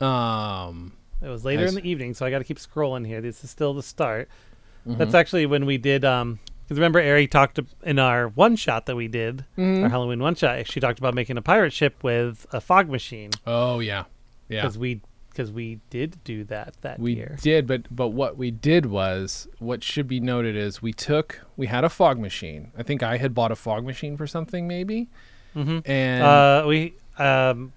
Um, It was later in the evening, so I got to keep scrolling here. This is still the start. mhm. That's actually when we did. Um, because remember, Ari talked in our one shot that we did, Mhm. our Halloween one shot. She talked about making a pirate ship with a fog machine. Oh yeah, yeah. Because we because we did do that that We year. did, but but what we did was what should be noted is we took we had a fog machine. I think I had bought a fog machine for something maybe, Mm-hmm. and Uh, we um,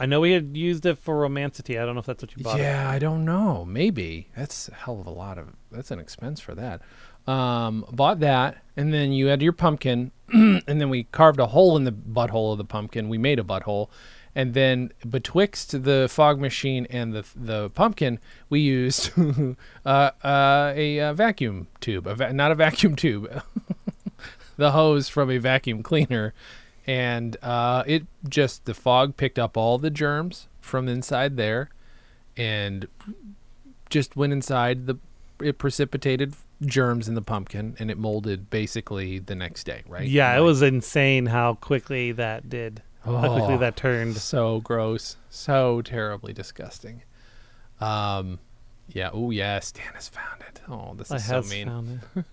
I know we had used it for Romancity. I don't know if that's what you bought. yeah, I don't know. Maybe that's a hell of a lot of that's an expense for that. Um, bought that, and then you had your pumpkin, (clears throat) and then we carved a hole in the butthole of the pumpkin. We made a butthole, and then betwixt the fog machine and the the pumpkin, we used (laughs) uh, uh, a, uh vacuum tube, a va- not a vacuum tube, (laughs) the hose from a vacuum cleaner, and uh, it just the fog picked up all the germs from inside there, and just went inside the it precipitated germs in the pumpkin and it molded basically the next day right Yeah, it was insane how quickly that did. How quickly Oh. that turned. so gross so terribly disgusting um yeah oh yes dan has found it oh this I is so have mean found it.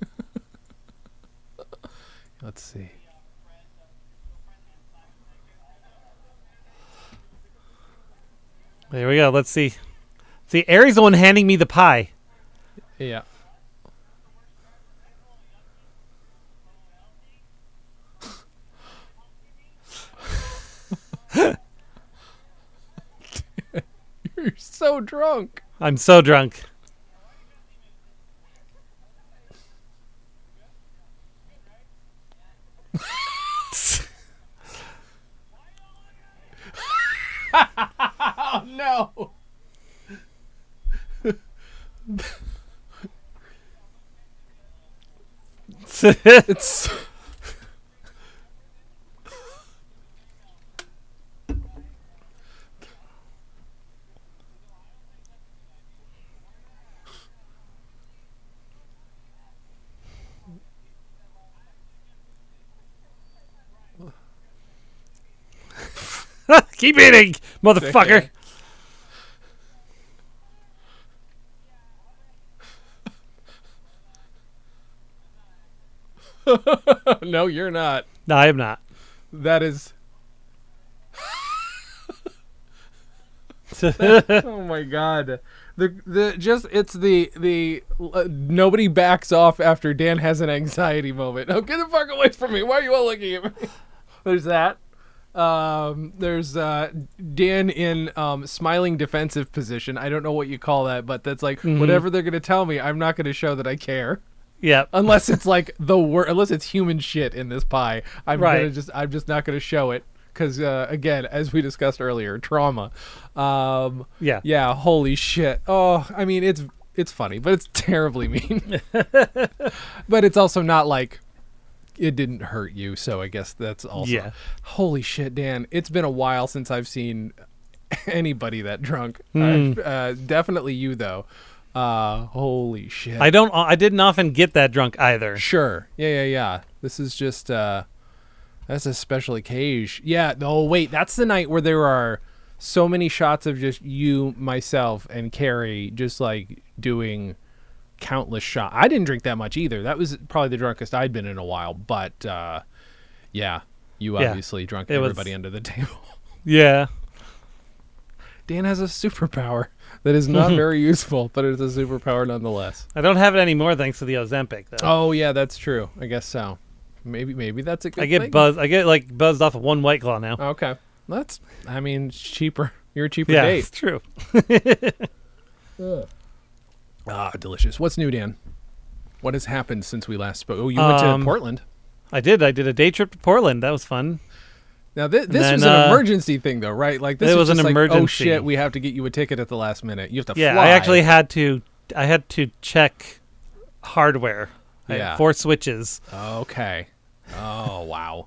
(laughs) Let's see. There we go. Let's see. See, Ari's the one handing me the pie. Yeah. (laughs) You're so drunk. I'm so drunk. Oh no. It's (laughs) Keep eating, motherfucker. (laughs) no, you're not. No, I am not. That is. (laughs) (laughs) oh my god. The the just it's the the uh, nobody backs off after Dan has an anxiety moment. Oh, get the fuck away from me! Why are you all looking at me? There's that. Um, there's uh, Dan in um, smiling defensive position. I don't know what you call that, but that's like whatever they're gonna tell me. I'm not gonna show that I care Yep. unless it's like the word unless it's human shit in this pie i'm Right. gonna just i'm just not gonna show it because uh, again as we discussed earlier trauma um Yeah. yeah holy shit oh i mean it's it's funny but it's (laughs) terribly mean (laughs) but it's also not like it didn't hurt you so i guess that's also Yeah. holy shit dan it's been a while since i've seen (laughs) anybody that drunk. I've, uh, definitely you though uh holy shit I don't. I didn't often get that drunk either. Sure. Yeah, yeah, yeah. This is just uh that's a special occasion. Yeah, Oh wait, that's the night where there are so many shots of just you, myself, and Carrie just like doing countless shots. I didn't drink that much either. That was probably the drunkest I'd been in a while, but uh yeah, you Yeah. obviously drunk It was- everybody under the (laughs) table. Yeah. Dan has a superpower that is not (laughs) very useful, but it's a superpower nonetheless. I don't have it anymore thanks to the Ozempic though. Oh yeah, that's true. I guess so. Maybe maybe that's a good I get thing. buzzed. I get like buzzed off of one white claw now. Okay. That's I mean, it's cheaper. You're a cheaper yeah, date. it's true. (laughs) Ah, delicious. What's new, Dan? What has happened since we last spoke? Oh, you went to Um, Portland. I did. I did a day trip to Portland. That was fun. Now thi- this then, was an uh, emergency thing, though, right? Like this it was was an like, Oh shit, we have to get you a ticket at the last minute. You have to Yeah, fly. I actually had to. I had to check hardware. Yeah. four switches. Okay. Oh wow.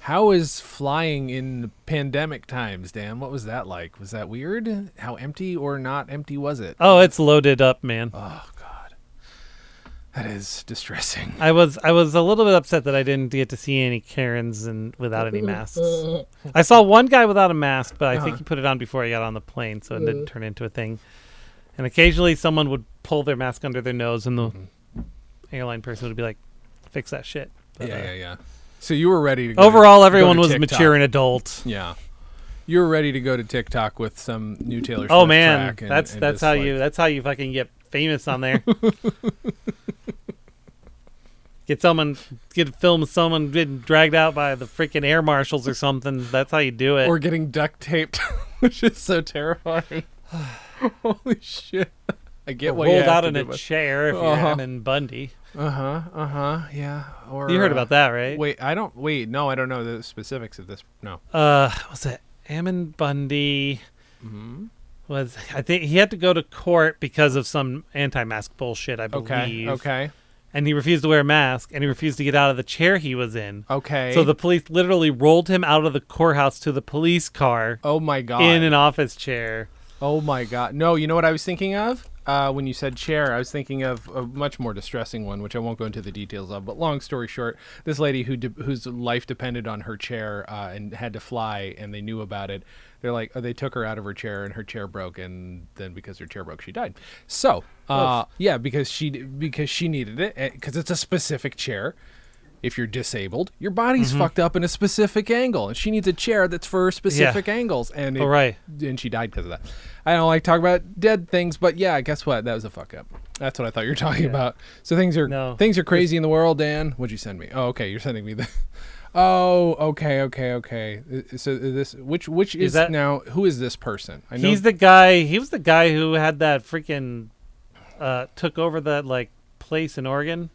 How is flying in pandemic times, Dan? What was that like? Was that weird? How empty or not empty was it? Oh, it's loaded up, man. Oh. That is distressing. I was I was a little bit upset that I didn't get to see any Karens and without any masks. (laughs) I saw one guy without a mask, but I think Uh-huh. he put it on before he got on the plane, so it didn't turn into a thing. And occasionally, someone would pull their mask under their nose, and the airline person would be like, "Fix that shit." But, yeah, uh, yeah, yeah. So you were ready to go to- Overall, go to everyone was TikTok. mature and adult. Yeah. You were ready to go to TikTok with some new Taylor Swift Oh man, track and- that's and that's how like- you that's how you fucking get famous on there. (laughs) get someone get film someone getting dragged out by the freaking air marshals or something. That's how you do it. or getting duct taped, (laughs) which is so terrifying. (laughs) Holy shit! I get what you rolled have out in a chair if you're Uh-huh. Ammon Bundy. Uh-huh, uh-huh, yeah. Or You heard uh, about that, right? Wait, I don't. Wait, no, I don't know the specifics of this. No. Uh, was it Ammon Bundy? Mm-hmm. Was I think he had to go to court because of some anti-mask bullshit, I believe. Okay. Okay. And he refused to wear a mask, and he refused to get out of the chair he was in. Okay. So the police literally rolled him out of the courthouse to the police car Oh my god. in an office chair. Oh my god. No, you know what I was thinking of? Uh, when you said chair, I was thinking of a much more distressing one, which I won't go into the details of. But long story short, this lady who de- whose life depended on her chair uh, and had to fly, and they knew about it. They're like, oh, they took her out of her chair, and her chair broke, and then because her chair broke, she died. So, uh, yeah, because she because she needed it, because it's a specific chair. If you're disabled, your body's Mm-hmm. fucked up in a specific angle, and she needs a chair that's for specific angles. And it, Oh, right. and she died because of that. I don't like talk about dead things, but yeah, guess what? That was a fuck up. That's what I thought you were talking about. So things are No. things are crazy in the world. Dan, what'd you send me? Oh, okay, you're sending me the. (laughs) Oh, okay, okay, okay. So this which which is, that- now who is this person? I know He's the guy. He was the guy who had that freaking uh, took over that like place in Oregon.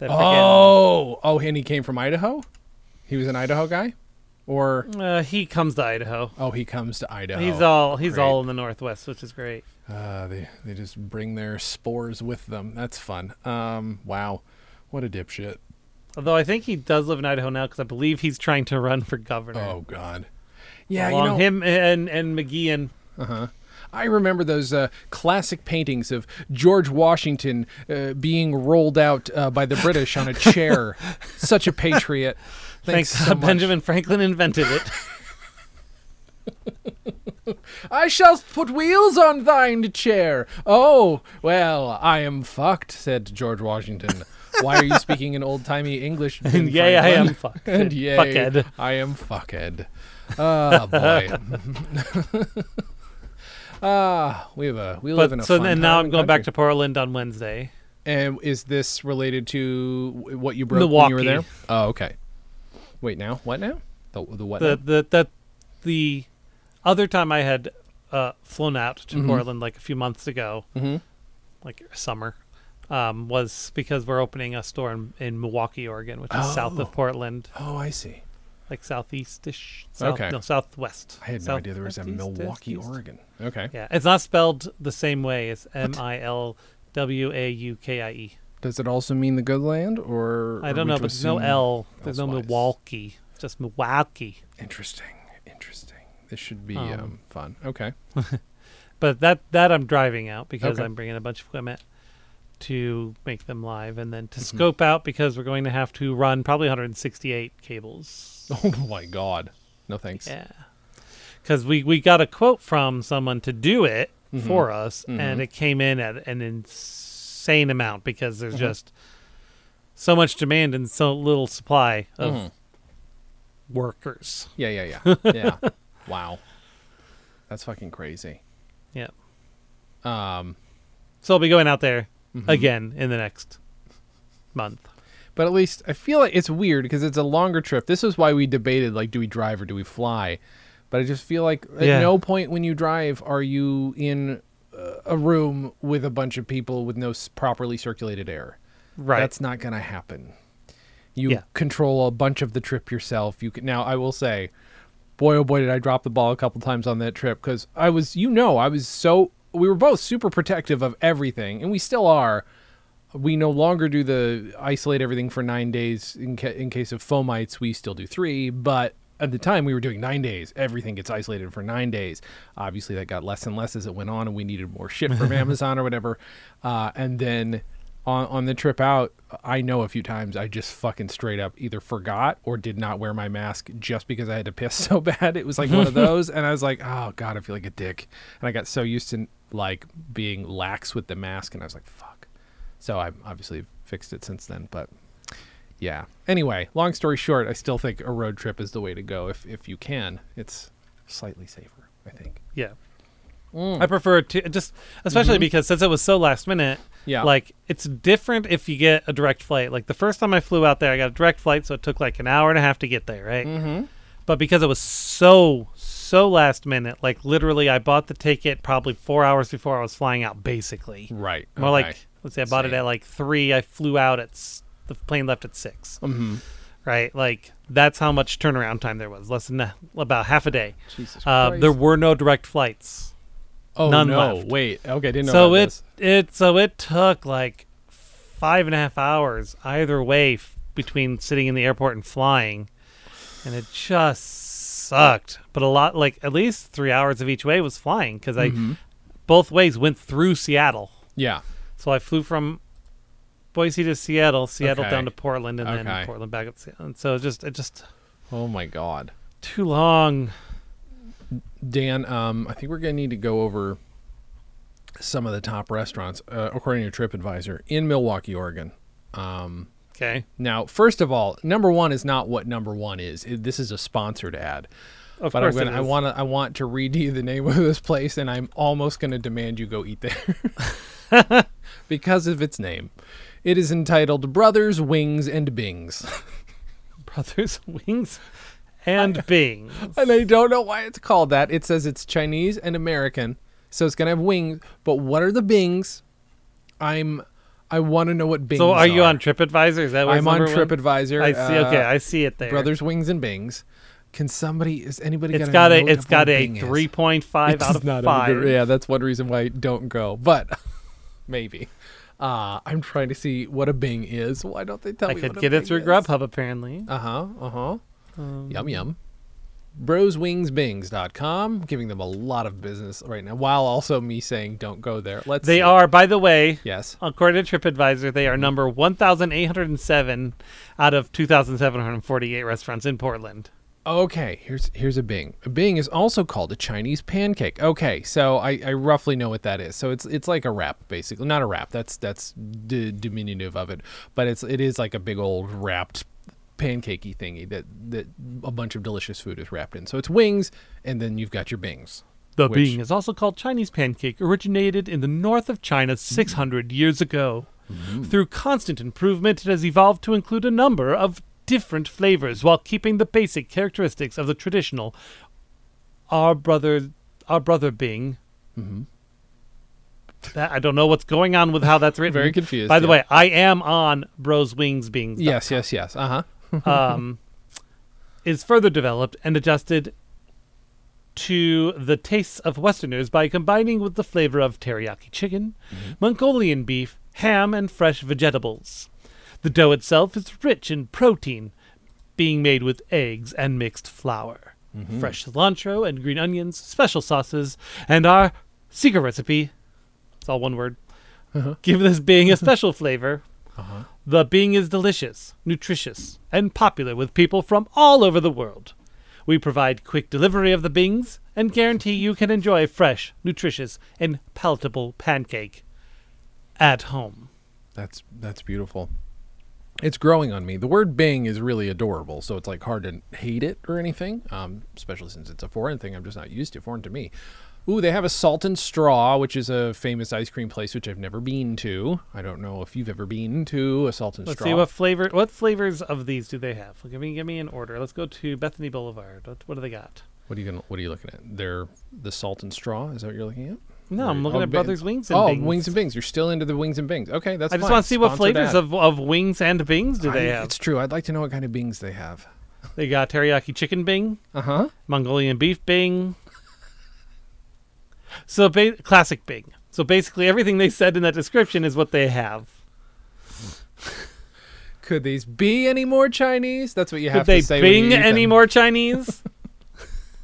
Oh, oh, and he came from Idaho. He was an Idaho guy, or uh, he comes to Idaho. oh, he comes to Idaho. He's all he's Great. all in the Northwest, which is great. Uh, they they just bring their spores with them. That's fun. Um, wow, what a dipshit. Although I think he does live in Idaho now because I believe he's trying to run for governor. Oh God. Yeah, along you know, him and and McGeachin. I remember those uh, classic paintings of George Washington uh, being rolled out uh, by the British on a chair. (laughs) Such a patriot. Thanks, Thanks so. Benjamin Franklin invented it. (laughs) I shall put wheels on thine chair. Oh, well, I am fucked, said George Washington. Why are you speaking in old timey English? (laughs) And yay, I am fucked. And yay, Fuckhead. I am fuckhead. Oh boy. Ah, we have a we live in a But so then now I'm going back to Portland on Wednesday. And is this related to what you broke when you were there? Oh, okay. Wait, now what now? The the what? The now? the the the other time I had uh, flown out to Mhm. Portland like a few months ago, Mhm. like summer, um, was because we're opening a store in, in Milwaukie, Oregon, which is south Oh. of Portland, Oh, I see. Like southeastish. South, Okay. No, southwest. I had no South- idea there was a Milwaukie, east. Oregon. Okay. Yeah, it's not spelled the same way. It's M I L W A U K I E. Does it also mean the good land, or I don't know, but there's no L. There's no? Milwaukee. It's just Milwaukee. Interesting. Interesting. This should be Um, um, fun. Okay. (laughs) But that that I'm driving out because Okay. I'm bringing a bunch of equipment to make them live, and then to Mm-hmm. scope out because we're going to have to run probably 168 cables. (laughs) Oh my God. No thanks. Yeah, because we we got a quote from someone to do it Mm-hmm. for us, and it came in at an insane amount because Mm-hmm. there's just so much demand and so little supply of Mhm. workers. Yeah, yeah, yeah, (laughs) yeah. wow. That's fucking crazy. Yeah. Um, So I'll be going out there mhm. again in the next month. But at least I feel like it's weird because it's a longer trip. This is why we debated like, do we drive or do we fly? But I just feel like at Yeah. no point when you drive are you in uh, a room with a bunch of people with no properly circulated air. Right. That's not going to happen. You Yeah. control a bunch of the trip yourself. You can now. I will say, boy, oh boy, did I drop the ball a couple times on that trip because I was, you know, I was so. We were both super protective of everything, and we still are. We no longer do the isolate everything for nine days in ca- in case of fomites. We still do three, but at the time we were doing nine days. Everything gets isolated for nine days. Obviously, that got less and less as it went on, and we needed more shit from (laughs) Amazon or whatever. Uh, and then on on the trip out, I know a few times I just fucking straight up either forgot or did not wear my mask just because I had to piss (laughs) so bad. It was like one of (laughs) those, and I was like, oh god, I feel like a dick. And I got so used to like being lax with the mask, and I was like, fuck. So I obviously fixed it since then, but yeah. Anyway, long story short, I still think a road trip is the way to go if if you can. It's slightly safer, I think. Yeah. Mm. I prefer to just especially because since it was so last minute, Mm-hmm. Yeah. like it's different if you get a direct flight. Like the first time I flew out there, I got a direct flight, so it took like an hour and a half to get there, right? Mm-hmm. But because it was so so last minute, like literally I bought the ticket probably 4 hours before I was flying out basically. Right. More like let's say I bought it at like 3, I flew out at s- the plane left at 6, Mm-hmm. right? Like that's how much turnaround time there was. Less than a, about half a day. Jesus Uh, Christ. there were no direct flights. oh none no! left. Wait. Okay, didn't know. so it this. it so it took like five and a half hours either way f- between sitting in the airport and flying, and it just sucked. But a lot like at least three hours of each way was flying because I Mm-hmm. both ways went through Seattle. Yeah. So I flew from Boise to Seattle, Seattle Okay. down to Portland, and Okay. then Portland back up. to Seattle. And so it just it just Oh my God. too long. Dan, um, I think we're gonna need to go over some of the top restaurants, uh, according to TripAdvisor, in Milwaukie, Oregon. Um, Okay. Now, first of all, number one is not what number one is. It- this is a sponsored ad. Of But I'm course, gonna, I want to I want to read you the name of this place, and I'm almost going to demand you go eat there (laughs) because of its name. It is entitled Brothers Wings and Bings, (laughs) Brothers Wings and Bings. (laughs) and I don't know why it's called that. It says it's Chinese and American, so it's going to have wings. But what are the Bings? I'm I want to know what Bings. So are you on TripAdvisor? Is that what I'm on TripAdvisor. I see. Okay, uh, I see it there. Brothers Wings and Bings. Can somebody? Is anybody? it's got a It's got a Bing three point five out of five. good- yeah, that's one reason why I don't go. But (laughs) maybe. Uh, I'm trying to see what a Bing is. Why don't they tell I me? I could get it through is? Grubhub apparently. Uh huh. Uh huh. Um, Yum yum. Broswingsbings.com, giving them a lot of business right now, while also me saying don't go there. Let's. They see. are, by the way, Yes. according to TripAdvisor, they are number one thousand eight hundred and seven out of two thousand seven hundred forty-eight restaurants in Portland. Okay, here's here's a Bing. A Bing is also called a Chinese pancake. Okay, so I, I roughly know what that is. So it's it's like a wrap, basically. Not a wrap. That's that's d- diminutive of it, but it's it is like a big old wrapped pancakey thingy that that a bunch of delicious food is wrapped in. So it's wings, and then you've got your Bings. The Which- Bing is also called Chinese pancake, originated in the north of China 600 years ago. Through constant improvement, it has evolved to include a number of different flavors while keeping the basic characteristics of the traditional our brother our brother Bing. That, I don't know what's going on with how that's (laughs) written. Very confused, By the yeah. way, I am on Bros Wings Bings. Yes, yes, yes. Uh huh. (laughs) um, is further developed and adjusted to the tastes of Westerners by combining with the flavor of teriyaki chicken, mm-hmm. Mongolian beef, ham, and fresh vegetables. The dough itself is rich in protein, being made with eggs and mixed flour, mm-hmm. fresh cilantro and green onions, special sauces, and our secret recipe. It's all one word. Uh-huh. Give this being a special flavor. The being is delicious, nutritious, and popular with people from all over the world. We provide quick delivery of the bings and guarantee you can enjoy a fresh, nutritious, and palatable pancake at home. That's that's beautiful. It's growing on me. The word Bing is really adorable, so it's like hard to hate it or anything. Um, especially since it's a foreign thing, I'm just not used to. Foreign to me. Ooh, they have a Salt and Straw, which is a famous ice cream place which I've never been to. I don't know if you've ever been to a Salt and Let's Straw. see what flavor. What flavors of these do they have? Give me, give me an order. Let's go to Bethany Boulevard. What, what do they got? What are you gonna? What are you looking at? They're the Salt and Straw. Is that what you're looking at? No, I'm looking oh, at Bing- Brothers Wings and oh, Bings. wings and Bings. You're still into the wings and Bings. Okay, that's. Fine. I just want to see what flavors ad. of, of wings and bings do they I- have. It's true. I'd like to know what kind of Bings they have. They got teriyaki chicken bing, Uh huh. Mongolian beef bing. So ba- classic bing. So basically, everything they said in that description is what they have. Could these be any more Chinese? That's what you have Could they to say. you bing any them. more Chinese? (laughs)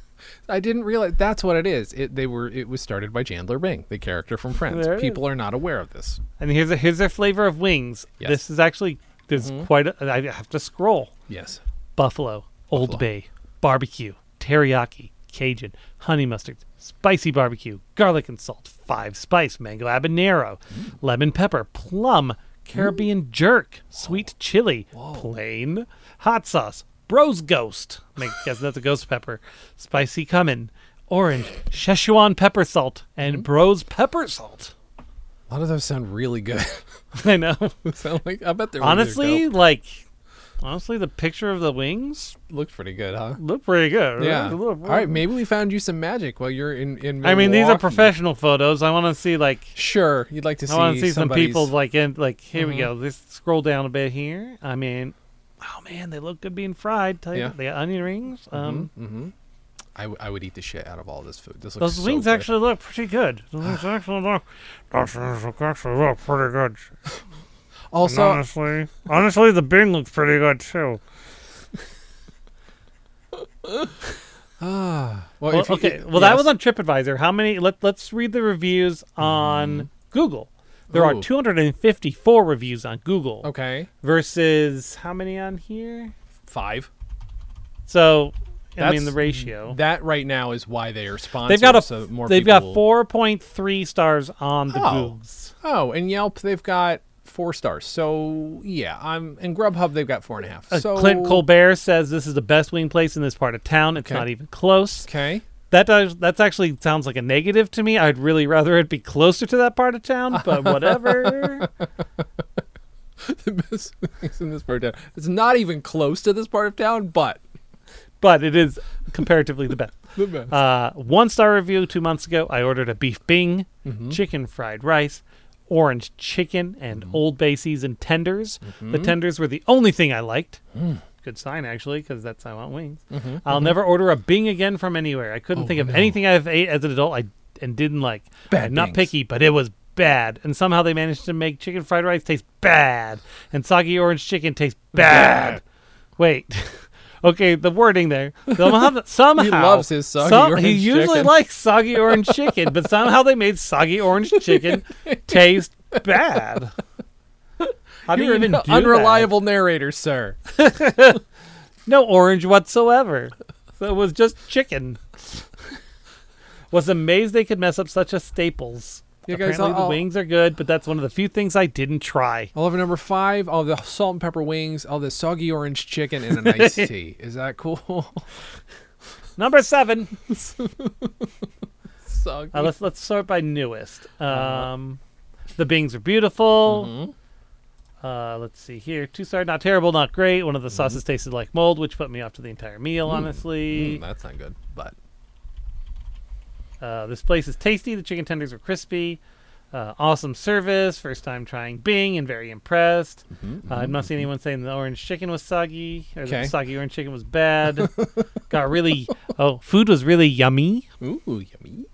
(laughs) I didn't realize that's what it is. It they were it was started by Chandler Bing, the character from Friends. People are not aware of this. and here's a, here's their flavor of wings. Yes. This is actually there's mm-hmm. quite. A, I have to scroll. Yes. Buffalo, Old Bay, barbecue, teriyaki, Cajun, honey mustard, spicy barbecue, garlic and salt, five spice, mango habanero, mm. lemon pepper, plum, Caribbean mm. jerk, sweet chili, plain, hot sauce, bros ghost, I guess that's a ghost pepper, spicy cumin, orange, Szechuan pepper salt, and mm. bros pepper salt. A lot of those sound really good. (laughs) I know. (laughs) sound like I bet they're Honestly, like, honestly, the picture of the wings looks pretty good, huh? look pretty good. Yeah. They All right, maybe we found you some magic while you're in in. I mean, these are professional photos. I want to see like Sure, you'd like to see. I want to see some somebody's- people like in like here we Mhm. go. Let's scroll down a bit here. I mean, oh man, they look good being fried. Tell you, Yeah. they got onion rings. Um, Mm-hmm. I, w- I would eat the shit out of all this food. This looks those wings actually look pretty good. Those wings (sighs) actually look. Those wings actually look pretty good. (laughs) And Also, honestly, honestly, the Bing looks pretty good too. ah, (sighs) well, Well, if you- okay, it- well that was on TripAdvisor. How many? Let Let's read the reviews on Google. There are 254 reviews on Google okay. versus how many on here? Five. So, I mean the ratio. That right now is why they are sponsored. They've got a so more they've got 4.3 stars on the Oh. Googs. Oh, and Yelp they've got four stars. So yeah, I'm in Grubhub. They've got four and a half. Uh, So Clint Colbert says this is the best wing place in this part of town. It's Okay. not even close. Okay. That does that's actually sounds like a negative to me. I'd really rather it be closer to that part of town, but (laughs) whatever. (laughs) the best things in this part of town. It's not even close to this part of town, but but it is comparatively the best. (laughs) the best. Uh, one star review two months ago. I ordered a beef bing, Mm-hmm. chicken fried rice, orange chicken, and Old Bay seasoned tenders. The Mm-hmm. tenders were the only thing I liked. Mm. Good sign, actually, because that's how I want wings. Mm-hmm. I'll never order a bing again from anywhere. I couldn't Oh, think of no. anything I've ate as an adult I and didn't like. Bad I'm not bings. picky, but it was bad. And somehow they managed to make chicken fried rice taste bad, and soggy orange chicken taste bad. Wait. (laughs) Okay, the wording there. Somehow, (laughs) somehow loves his soggy some- orange He usually chicken. likes soggy orange chicken, but somehow they made soggy orange chicken (laughs) taste bad. How do you You're even an do unreliable narrator, sir. (laughs) No orange whatsoever. So it was just chicken. Was amazed they could mess up such a staples. Yeah, guys, Apparently I'll- the wings are good, but that's one of the few things I didn't try. I'll have a number five. I'll have the salt and pepper wings. I'll have the soggy orange chicken and an iced (laughs) tea. Is that cool? (laughs) Number seven. (laughs) soggy. Uh, let's let's start by newest. Um, the Bings are beautiful. Mm-hmm. Uh, let's see here. Two star, not terrible, not great. One of the sauces tasted like mold, which put me off to the entire meal. Honestly, Mm, that's not good, but uh, this place is tasty. The chicken tenders are crispy. Uh, awesome service. First time trying Bing and very impressed. Uh, I've not seen anyone saying the orange chicken was soggy or Okay. the soggy orange chicken was bad. (laughs) Got really. Oh, food was really yummy. ooh, yummy.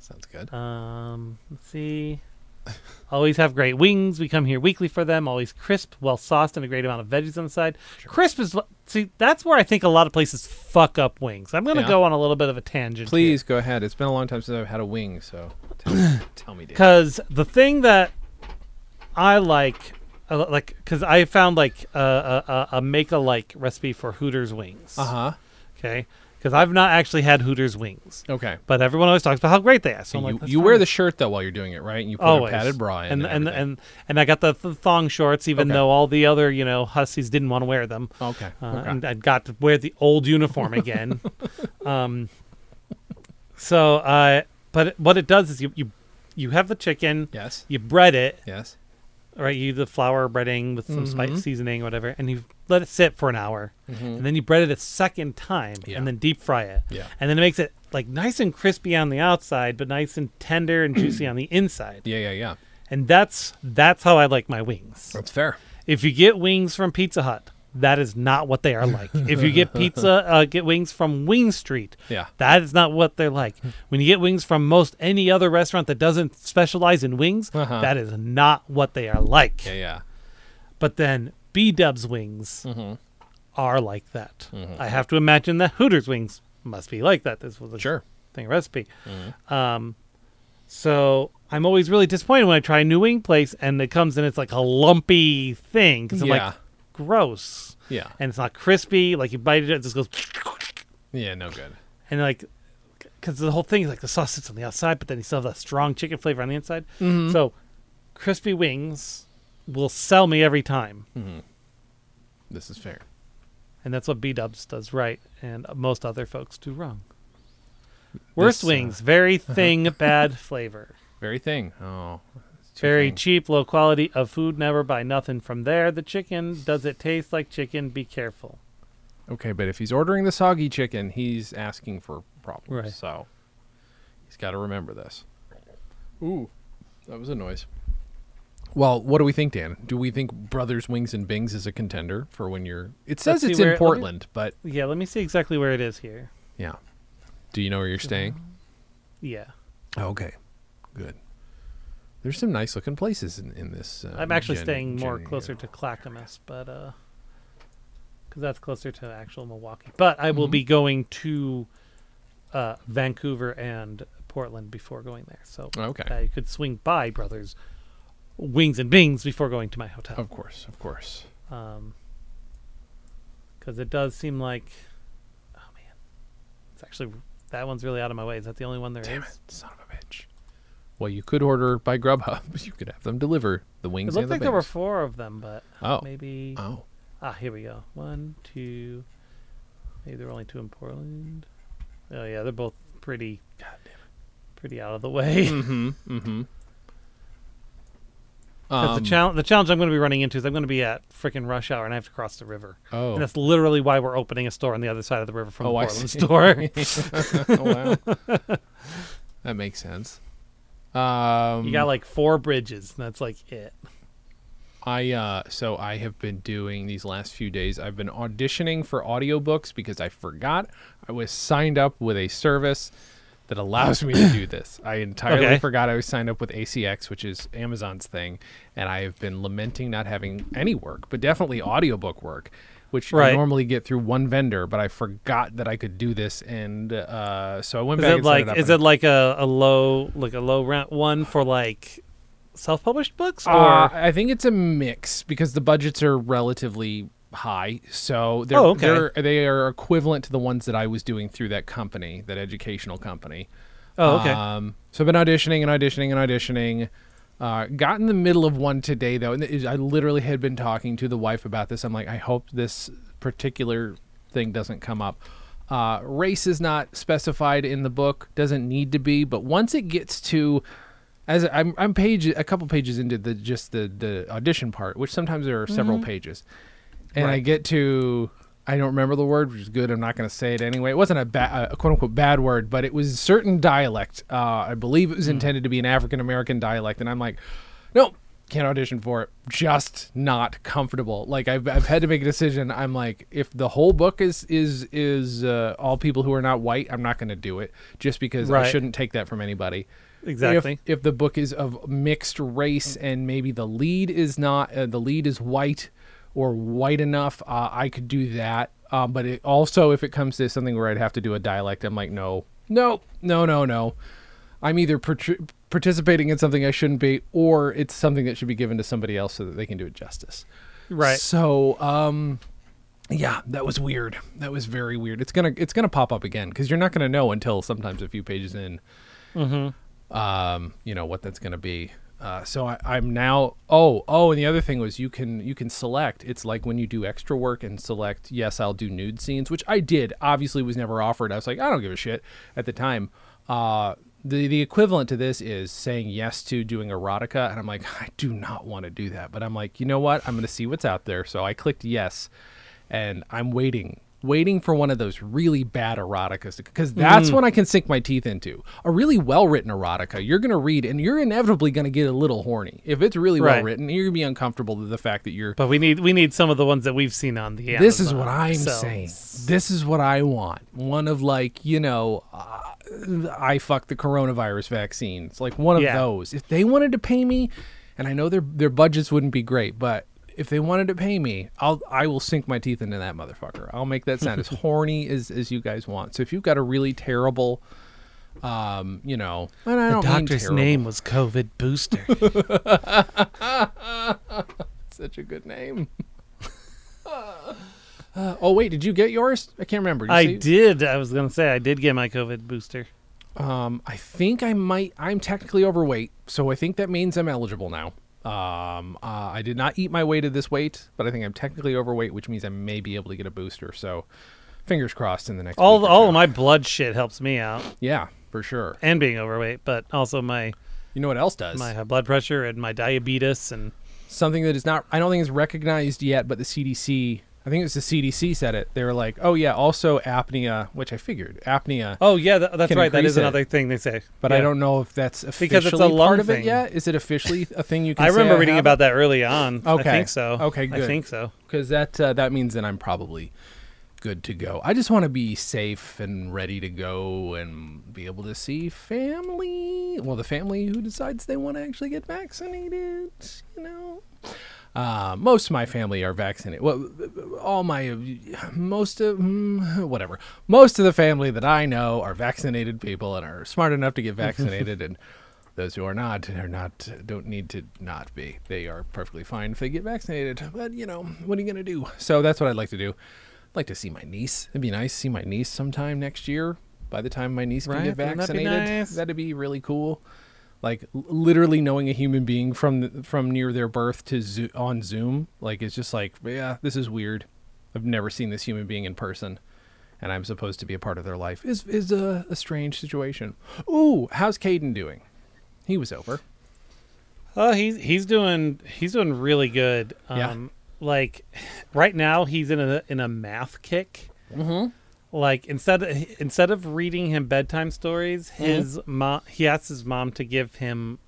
Sounds good. Um, let's see. (laughs) Always have great wings. We come here weekly for them. Always crisp, well sauced, and a great amount of veggies on the side. Crisp is see. That's where I think a lot of places fuck up wings. I'm gonna Yeah. go on a little bit of a tangent. Please go ahead. It's been a long time since I've had a wing, so tell, (clears throat) tell me, because the thing that I like, uh, like, because I found like a, a, a- a make a like recipe for Hooters wings. Uh huh. Okay, because I've not actually had Hooters wings, Okay. but everyone always talks about how great they are. So I'm you like, you wear the shirt though while you're doing it, right? And you put always a padded bra in and and everything. and and I got the, thong shorts, even Okay. though all the other you know hussies didn't want to wear them. okay. Uh, okay. And I got to wear the old uniform again. (laughs) um, so, uh, but what it does is you you you have the chicken, yes. you bread it, Yes. right? You the flour breading with some Mhm. spice seasoning or whatever, and you let it sit for an hour, and then you bread it a second time, Mm-hmm. Yeah. and then deep fry it, Yeah. and then it makes it like nice and crispy on the outside, but nice and tender and juicy on the (clears throat) inside. Yeah. Yeah. Yeah. And that's that's how I like my wings. That's fair. If you get wings from Pizza Hut, that is not what they are like. if you get pizza, (laughs) uh, get wings from Wing Street, Yeah. that is not what they're like. (laughs) When you get wings from most any other restaurant that doesn't specialize in wings, Uh-huh. that is not what they are like. Yeah. Yeah. But then B Dub's wings Mm-hmm. are like that. I have to imagine that Hooters wings must be like that. This was a Sure. thing recipe. Um, so I'm always really disappointed when I try a new wing place and it comes and it's like a lumpy thing because I'm Yeah. like, gross, Yeah. and it's not crispy. Like you bite it, it just goes, Yeah. No good. and like, because the whole thing is like the sauce sits on the outside, but then you still have that strong chicken flavor on the inside. Mm-hmm. So crispy wings will sell me every time, This is fair. and that's what B Dubs does right, and most other folks do wrong. Worst This, uh, wings, very (laughs) thing, bad flavor. Very thing. Oh. Very thing. cheap, low quality of food. Never buy nothing from there. The chicken, does it taste like chicken? Be careful. Okay, but if he's ordering the soggy chicken, he's asking for problems. Right. So he's got to remember this. Ooh, that was a noise. Well, what do we think, Dan? Do we think Brothers Wings and Bings is a contender for when you're? It says it's in me- Portland, but Yeah, let me see exactly where it is here. yeah. Do you know where you're staying? Yeah, Okay, good. There's some nice looking places in, in this. Uh, I'm actually Gen- staying more Gen- closer to Clackamas, but uh, because that's closer to actual Milwaukie. But I will be going to uh, Vancouver and Portland before going there, so Okay. I could swing by Brothers Wings and Bings before going to my hotel. Of course, of course. Um 'cause because it does seem like, oh man, it's actually that one's really out of my way. Is that the only one there Damn it, son of a bitch. Well, you could order by Grubhub. (laughs) You could have them deliver the It wings looked and the like there were four of them, but Oh. maybe. Oh, Ah, here we go. One, two. Maybe there were only two in Portland. Oh yeah, they're both pretty, pretty out of the way. mm-hmm, mm-hmm. Um, the challenge, the challenge I'm going to be running into is I'm going to be at freaking rush hour and I have to cross the river. Oh, And that's literally why we're opening a store on the other side of the river from Oh, the Portland store. (laughs) oh wow, (laughs) that makes sense. Um, you got like four bridges, and that's like it. I uh so I have been doing these last few days I've been auditioning for audiobooks because I forgot I was signed up with a service that allows me to do (coughs) this. I entirely Okay. forgot I was signed up with ACX, which is Amazon's thing, and I have been lamenting not having any work, but definitely audiobook work, which I normally get through one vendor, but I forgot that I could do this and uh so I went Is back it like it is it like a, a low like a low rent one for like self published books or Uh, I think it's a mix because the budgets are relatively high, so they're, Oh, okay. they're they are equivalent to the ones that I was doing through that company, that educational company. oh okay Um, so I've been auditioning and auditioning and auditioning. Uh, got in the middle of one today though, and I literally had been talking to the wife about this. I'm like, I hope this particular thing doesn't come up. Uh, race is not specified in the book, doesn't need to be, but once it gets to as I'm I'm page a couple pages into the just the the audition part, which sometimes there are several pages, and I get to I don't remember the word, which is good. I'm not going to say it anyway. It wasn't a, ba- a quote unquote bad word, but it was certain dialect. Uh, I believe it was intended to be an African American dialect, and I'm like, nope, can't audition for it. Just not comfortable. Like I've I've had to make a decision. I'm like, if the whole book is is is uh, all people who are not white, I'm not going to do it, just because I shouldn't take that from anybody exactly if, if the book is of mixed race and maybe the lead is not uh, the lead is white or white enough uh, i could do that um, but it also if it comes to something where i'd have to do a dialect i'm like no no no no no i'm either part- participating in something i shouldn't be or it's something that should be given to somebody else so that they can do it justice right so, um, yeah, that was weird. That was very weird. It's gonna it's gonna pop up again because you're not gonna know until sometimes a few pages in. Um, you know what that's gonna be. Uh, so I, I'm now. Oh, oh, and the other thing was you can you can select. It's like when you do extra work and select. Yes, I'll do nude scenes, which I did. Obviously, was never offered. I was like, I don't give a shit at the time. Uh, the the equivalent to this is saying yes to doing erotica, and I'm like, (laughs) I do not want to do that. But I'm like, you know what? I'm gonna see what's out there. So I clicked yes, and I'm waiting. Waiting for one of those really bad eroticas because that's when I can sink my teeth into a really well written erotica. You're gonna read and you're inevitably gonna get a little horny if it's really Right. well written. You're gonna be uncomfortable with the fact that you're but we need we need some of the ones that we've seen on the this is what I'm so- saying. This is what I want. One of like, you know, uh, I fuck the coronavirus vaccines. Like one of Yeah. those. If they wanted to pay me, and I know their their budgets wouldn't be great, but if they wanted to pay me, I'll I will sink my teeth into that motherfucker. I'll make that sound as (laughs) horny as as you guys want. So if you've got a really terrible um, you know, The doctor's name was COVID booster. (laughs) Such a good name. Uh, (laughs) oh wait, did you get yours? I can't remember. Did I say- did. I was gonna say I did get my COVID booster. Um, I think I might. I'm technically overweight, so I think that means I'm eligible now. Um, uh, I did not eat my way to this weight, but I think I'm technically overweight, which means I may be able to get a booster. So, fingers crossed in the next. All all of my blood shit helps me out, yeah, for sure. and being overweight, but also my You know what else does? my high blood pressure and my diabetes and Something that is not. I don't think is recognized yet, but the CDC. I think it was the CDC said it. They were like, "Oh yeah, also apnea," which I figured apnea. oh yeah, th- that's right. That is it. another thing they say. But Yeah. I don't know if that's officially Because it's a part of it yet. Is it officially a thing you (laughs) can? I remember reading have about that early on. Okay. I think so. Okay, I think so. because that uh, that means that I'm probably good to go. I just want to be safe and ready to go and be able to see family. Well, the family who decides they want to actually get vaccinated, you know. Uh, most of my family are vaccinated. Well, all my most of mm, whatever. Most of the family that I know are vaccinated people and are smart enough to get (laughs) vaccinated and those who are not are not don't need to not be. They are perfectly fine if they get vaccinated. But you know, what are you gonna do? So that's what I'd like to do. I'd like to see my niece. It'd be nice to see my niece sometime next year. By the time my niece can Right, get wouldn't that be vaccinated, nice? that'd be really cool. Like literally knowing a human being from from near their birth to zo- on Zoom, like it's just like, yeah, this is weird. I've never seen this human being in person, and I'm supposed to be a part of their life. Is is a, a strange situation. Ooh, how's Caden doing? He was over. Oh, he's he's doing he's doing really good. Yeah. Um, like (sighs) right now he's in a in a math kick. Mm-hmm. Like instead of, instead of reading him bedtime stories, Mm-hmm. his mom he asks his mom to give him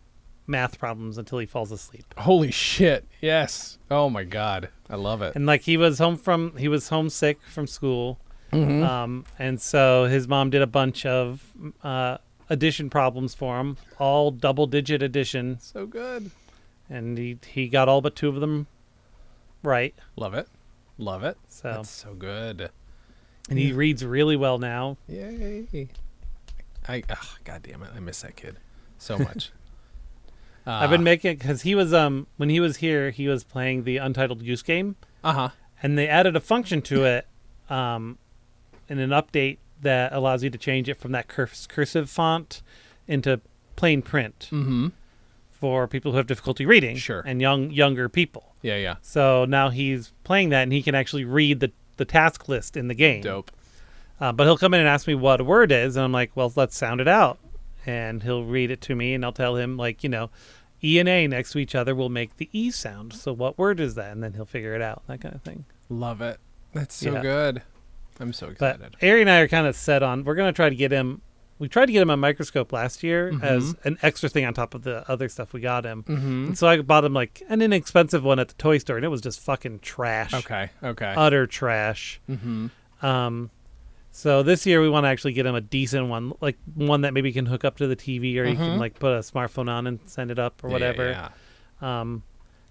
math problems until he falls asleep. Holy shit! Yes. Oh my god, I love it. And like he was home from he was homesick from school, Mm-hmm. um, and so his mom did a bunch of uh, addition problems for him, all double digit addition, so good. and he he got all but two of them right. Love it. Love it. So That's so good. And he reads really well now. Yay. I ugh, god damn it, I miss that kid so (laughs) much. I've been making because he was um when he was here he was playing the Untitled Goose Game, uh huh. and they added a function to it um in an update that allows you to change it from that curs- cursive font into plain print Mm-hmm. for people who have difficulty reading Sure. and young younger people. Yeah, yeah. So now he's playing that and he can actually read the the task list in the game. Dope. Uh, but he'll come in and ask me what a word is, and I'm like, well, let's sound it out. And he'll read it to me, and I'll tell him, like, you know, E and A next to each other will make the E sound. So what word is that? And then he'll figure it out, that kind of thing. Love it. That's so Yeah. good. I'm so But excited. Ari and I are kind of set on, we're going to try to get him, we tried to get him a microscope last year as an extra thing on top of the other stuff we got him. Mm-hmm. And so I bought him, like, an inexpensive one at the toy store, and it was just fucking trash. Okay. Okay. Utter trash. mm-hmm. Um, so this year we want to actually get him a decent one, like one that maybe can hook up to the TV, or you can Mhm. like put a smartphone on and send it up or whatever. Yeah. Um,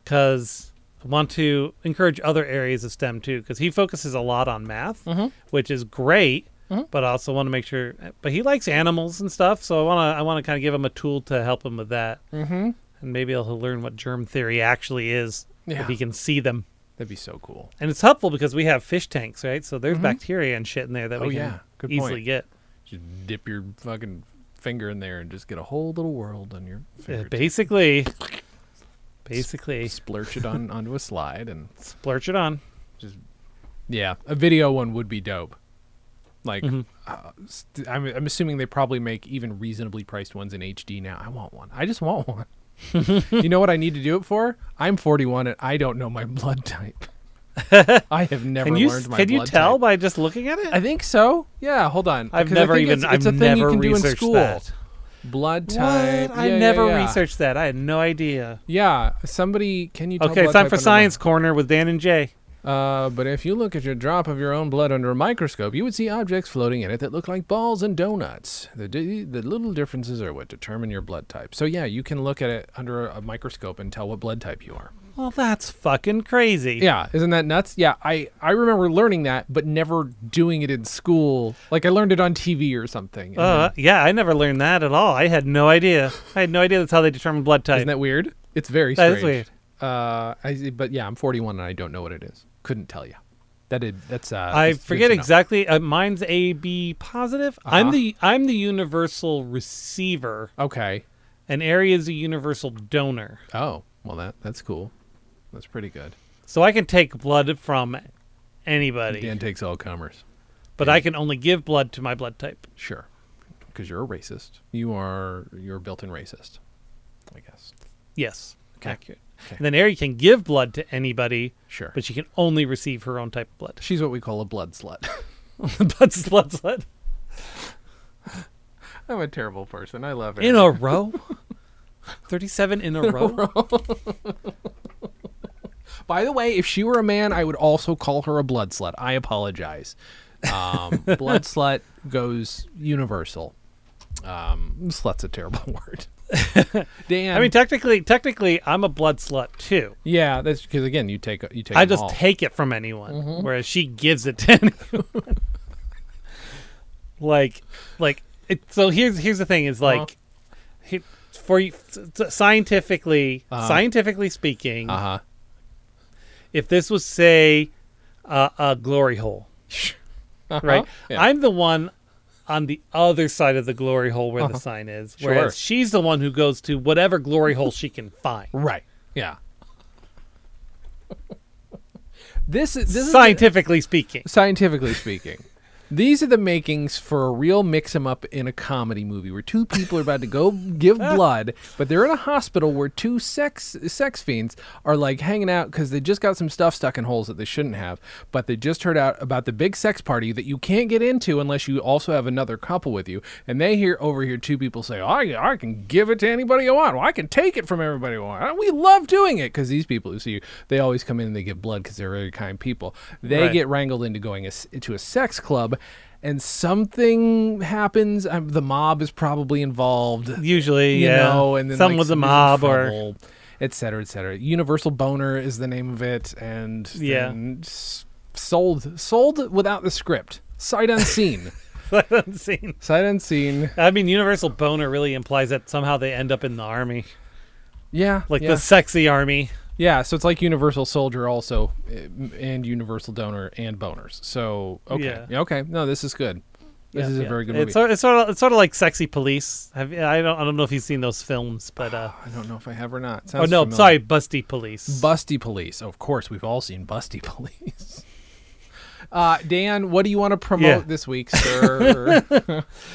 because I want to encourage other areas of STEM too, because he focuses a lot on math, Mhm. which is great. Mhm. But I also want to make sure, but he likes animals and stuff, so I want to I want to kind of give him a tool to help him with that, Mm-hmm. and maybe he'll learn what germ theory actually is Yeah. if he can see them. That'd be so cool. And it's helpful because we have fish tanks, right? So there's bacteria and shit in there that Oh, we can yeah. Good easily point. get. Just dip your fucking finger in there and just get a whole little world on your Yeah, finger. basically, basically, Splurch it on onto a slide and splurge it on. Just yeah, a video one would be dope. Like, Mhm. uh, st- I'm, I'm assuming they probably make even reasonably priced ones in HD now. I want one. I just want one. (laughs) you know what I need to do it for? I'm 41 and I don't know my blood type. (laughs) I have never Can you learned my can you tell type. by just looking at it? I think so. Yeah, hold on. I've never even it's, it's I've a thing you can do in school. that. Blood What? type. I yeah, never yeah, researched that. I had no idea. Yeah, somebody can you? Tell Okay, it's time for Science Corner with Dan and Jay. Uh, but if you look at your drop of your own blood under a microscope, you would see objects floating in it that look like balls and donuts. The di- the little differences are what determine your blood type. So yeah, you can look at it under a microscope and tell what blood type you are. Well, that's fucking crazy. Yeah, isn't that nuts? Yeah, I I remember learning that, but never doing it in school. Like I learned it on TV or something. Uh, yeah, I never learned that at all. I had no idea. I had no idea that's how they determine blood then- type. isn't that weird? It's very strange. is weird. Uh, I but yeah, I'm 41 and I don't know what it is. Couldn't tell you. That is that's uh. I forget exactly. Uh, mine's A B positive. I'm Uh-huh. the I'm the universal receiver, Okay. and Ari is a universal donor. Oh, well that that's cool. That's pretty good. So I can take blood from anybody, Dan takes all comers. but I can only give blood to my blood type. Sure. Because you're a racist. You are you're built-in racist. I guess. Yes, Okay. accurate. Okay. And then Ari can give blood to anybody, Sure. but she can only receive her own type of blood. she's what we call a blood slut. (laughs) (laughs) Blood blood slut I'm a terrible person. I love it. (laughs) in a row. Thirty-seven in a row. By the way, if she were a man, I would also call her a blood slut. I apologize. Um, blood slut goes universal. Um, slut's a terrible word. (laughs) Dan, I mean, technically, technically, I'm a blood slut too. yeah, that's because again, you take you take. I just all. take it from anyone, Mm-hmm. whereas she gives it to (laughs) anyone. like, like it. So here's here's the thing: is like, Uh-huh. he, for you, scientifically, Uh-huh. scientifically speaking, Uh huh. if this was say uh, a glory hole, (laughs) right? Yeah. I'm the one on the other side of the glory hole where the sign is, Uh-huh. Sure. she's the one who goes to whatever glory hole she can find. Right. Yeah. this is this is the- Scientifically speaking, scientifically speaking. These are the makings for a real mix 'em up in a comedy movie where two people are about to go give (laughs) blood, but they're in a hospital where two sex sex fiends are like hanging out because they just got some stuff stuck in holes that they shouldn't have. But they just heard out about the big sex party that you can't get into unless you also have another couple with you. And they hear over here two people say, "I I can give it to anybody I want. Well, I can take it from everybody I want. We love doing it because these people who see you, they always come in and they give blood because they're very kind people. They Right. get wrangled into going a into a sex club, and something happens. Um, the mob is probably involved, usually, you yeah, know, and then some like, with the mob or trouble, et cetera, et cetera. Universal Boner is the name of it, and Yeah. then sold sold without the script, sight unseen, scene. (laughs) sight unseen. I mean, universal boner really implies that somehow they end up in the army, Yeah, like yeah. the sexy army. Yeah, so it's like Universal Soldier also, eh, and Universal Donor and Boners. So okay, Yeah. okay, no, this is good. This Yeah, is a yeah. very good movie. It's sort, it's sort of it's sort of like Sexy Police. Have I don't I don't know if you've seen those films, but uh, (sighs) I don't know if I have or not. oh no, familiar. sorry, Busty Police. Busty Police. of course, we've all seen Busty (laughs) Police. Uh, Dan, what do you want to promote Yeah. this week, sir?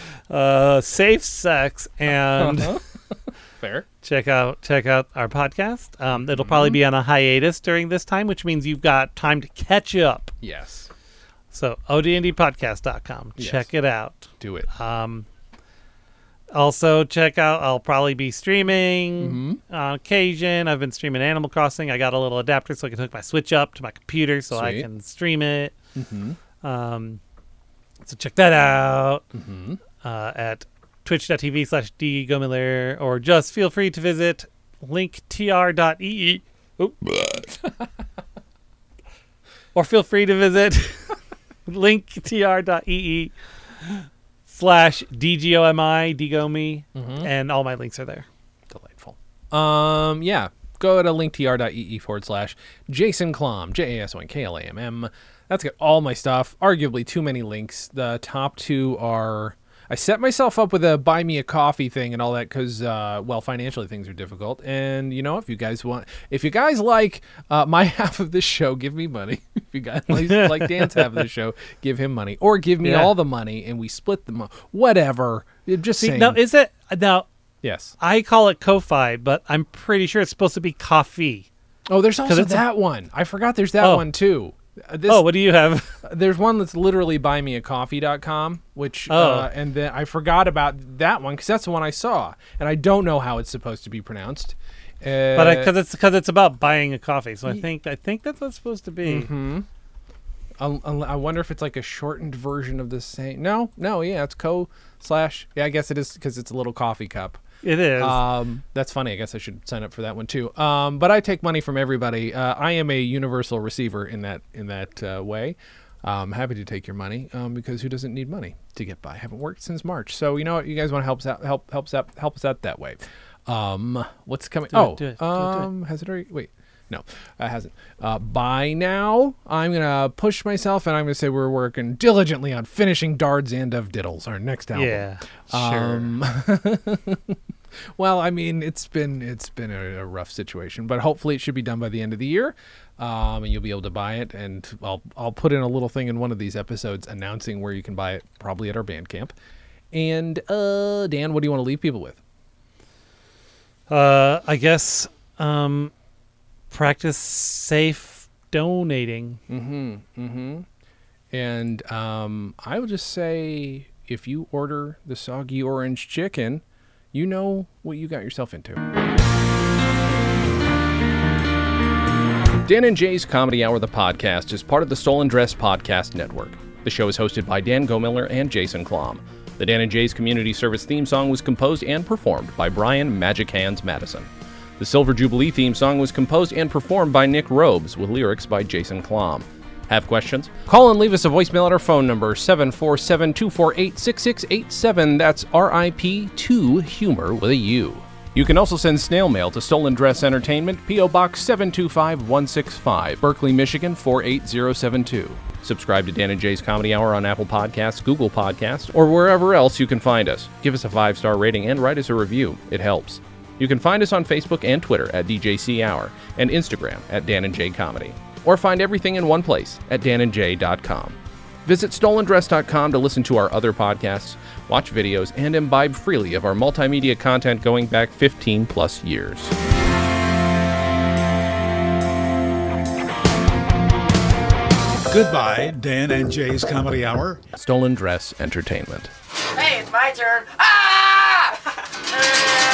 (laughs) uh, safe sex and Uh-huh. Fair. check out check out our podcast. Um, it'll Mm-hmm. probably be on a hiatus during this time, which means you've got time to catch up. Yes. So odndpodcast.com. Yes. Check it out. Do it. Um, also check out. I'll probably be streaming Mm-hmm. on occasion. I've been streaming Animal Crossing. I got a little adapter so I can hook my Switch up to my computer so I can stream it. Mm-hmm. Um, so check that out Mm-hmm. uh, at twitch.tv slash dgomiller or just feel free to visit linktr.ee. (laughs) Or feel free to visit (laughs) linktr.ee slash dgomi dgomi Mm-hmm. and all my links are there. Delightful. Um, yeah. Go to linktr.ee forward slash Jason Klamm, J A S O N K L A M M. That's got all my stuff. Arguably too many links. The top two are. I set myself up with a buy me a coffee thing and all that because, uh, well, financially things are difficult. And you know, if you guys want, if you guys like uh, my (laughs) half of this show, give me money. (laughs) if you guys (laughs) like, like Dan's half of the show, give him money, or give me Yeah. all the money and we split the money. Whatever. Just See, saying. now is it now? yes. I call it Ko-fi, but I'm pretty sure it's supposed to be coffee. Oh, there's also it's a- that one. I forgot there's that Oh. one too. Uh, This, oh, what do you have? (laughs) there's one that's literally buymeacoffee.com, which Oh. uh, and then I forgot about that one because that's the one I saw, and I don't know how it's supposed to be pronounced. Uh, but because it's because it's about buying a coffee, so I think I think that's what it's supposed to be. Mm-hmm. I'll- I wonder if it's like a shortened version of the same. No, no, yeah, it's co slash. Yeah, I guess it is because it's a little coffee cup. It is. Um, that's funny. I guess I should sign up for that one too. Um, but I take money from everybody. Uh, I am a universal receiver in that in that uh, way. I'm happy to take your money um, because who doesn't need money to get by? I haven't worked since March, so you know what? You guys want to help us out? Help help us out? Help us out that way. Um, what's coming? Do it, oh, do it, do it, do it. um, has it already? Wait. No, it hasn't. Uh, by now, I'm gonna push myself, and I'm gonna say we're working diligently on finishing Dards and of Diddles, our next album. yeah, sure. Um, (laughs) well, I mean, it's been it's been a, a rough situation, but hopefully it should be done by the end of the year, um, and you'll be able to buy it. And I'll I'll put in a little thing in one of these episodes announcing where you can buy it, probably at our Bandcamp. And uh, Dan, what do you want to leave people with? Uh, I guess um, practice safe donating. Mm-hmm. Mm-hmm. And um, I will just say, if you order the soggy orange chicken, you know what you got yourself into. Dan and Jay's Comedy Hour, the podcast, is part of the Stolen Dress Podcast Network. The show is hosted by Dan Gomiller and Jason Klamm. The Dan and Jay's Community Service theme song was composed and performed by Brian Magic Hands Madison. The Silver Jubilee theme song was composed and performed by Nick Robes with lyrics by Jason Klamm. Have questions? Call and leave us a voicemail at our phone number 747 248 6687. That's RIP2 Humor with a U. You can also send snail mail to Stolen Dress Entertainment, P.O. Box 725165, Berkley, Michigan 48072. Subscribe to Dan and Jay's Comedy Hour on Apple Podcasts, Google Podcasts, or wherever else you can find us. Give us a five star rating and write us a review. It helps. You can find us on Facebook and Twitter at DJC Hour and Instagram at Dan and Jay Comedy. Or find everything in one place at danandjay.com. Visit stolendress.com to listen to our other podcasts, watch videos, and imbibe freely of our multimedia content going back 15 plus years. Goodbye, Dan and Jay's Comedy Hour. Stolen Dress Entertainment. Hey, it's my turn. Ah! (laughs)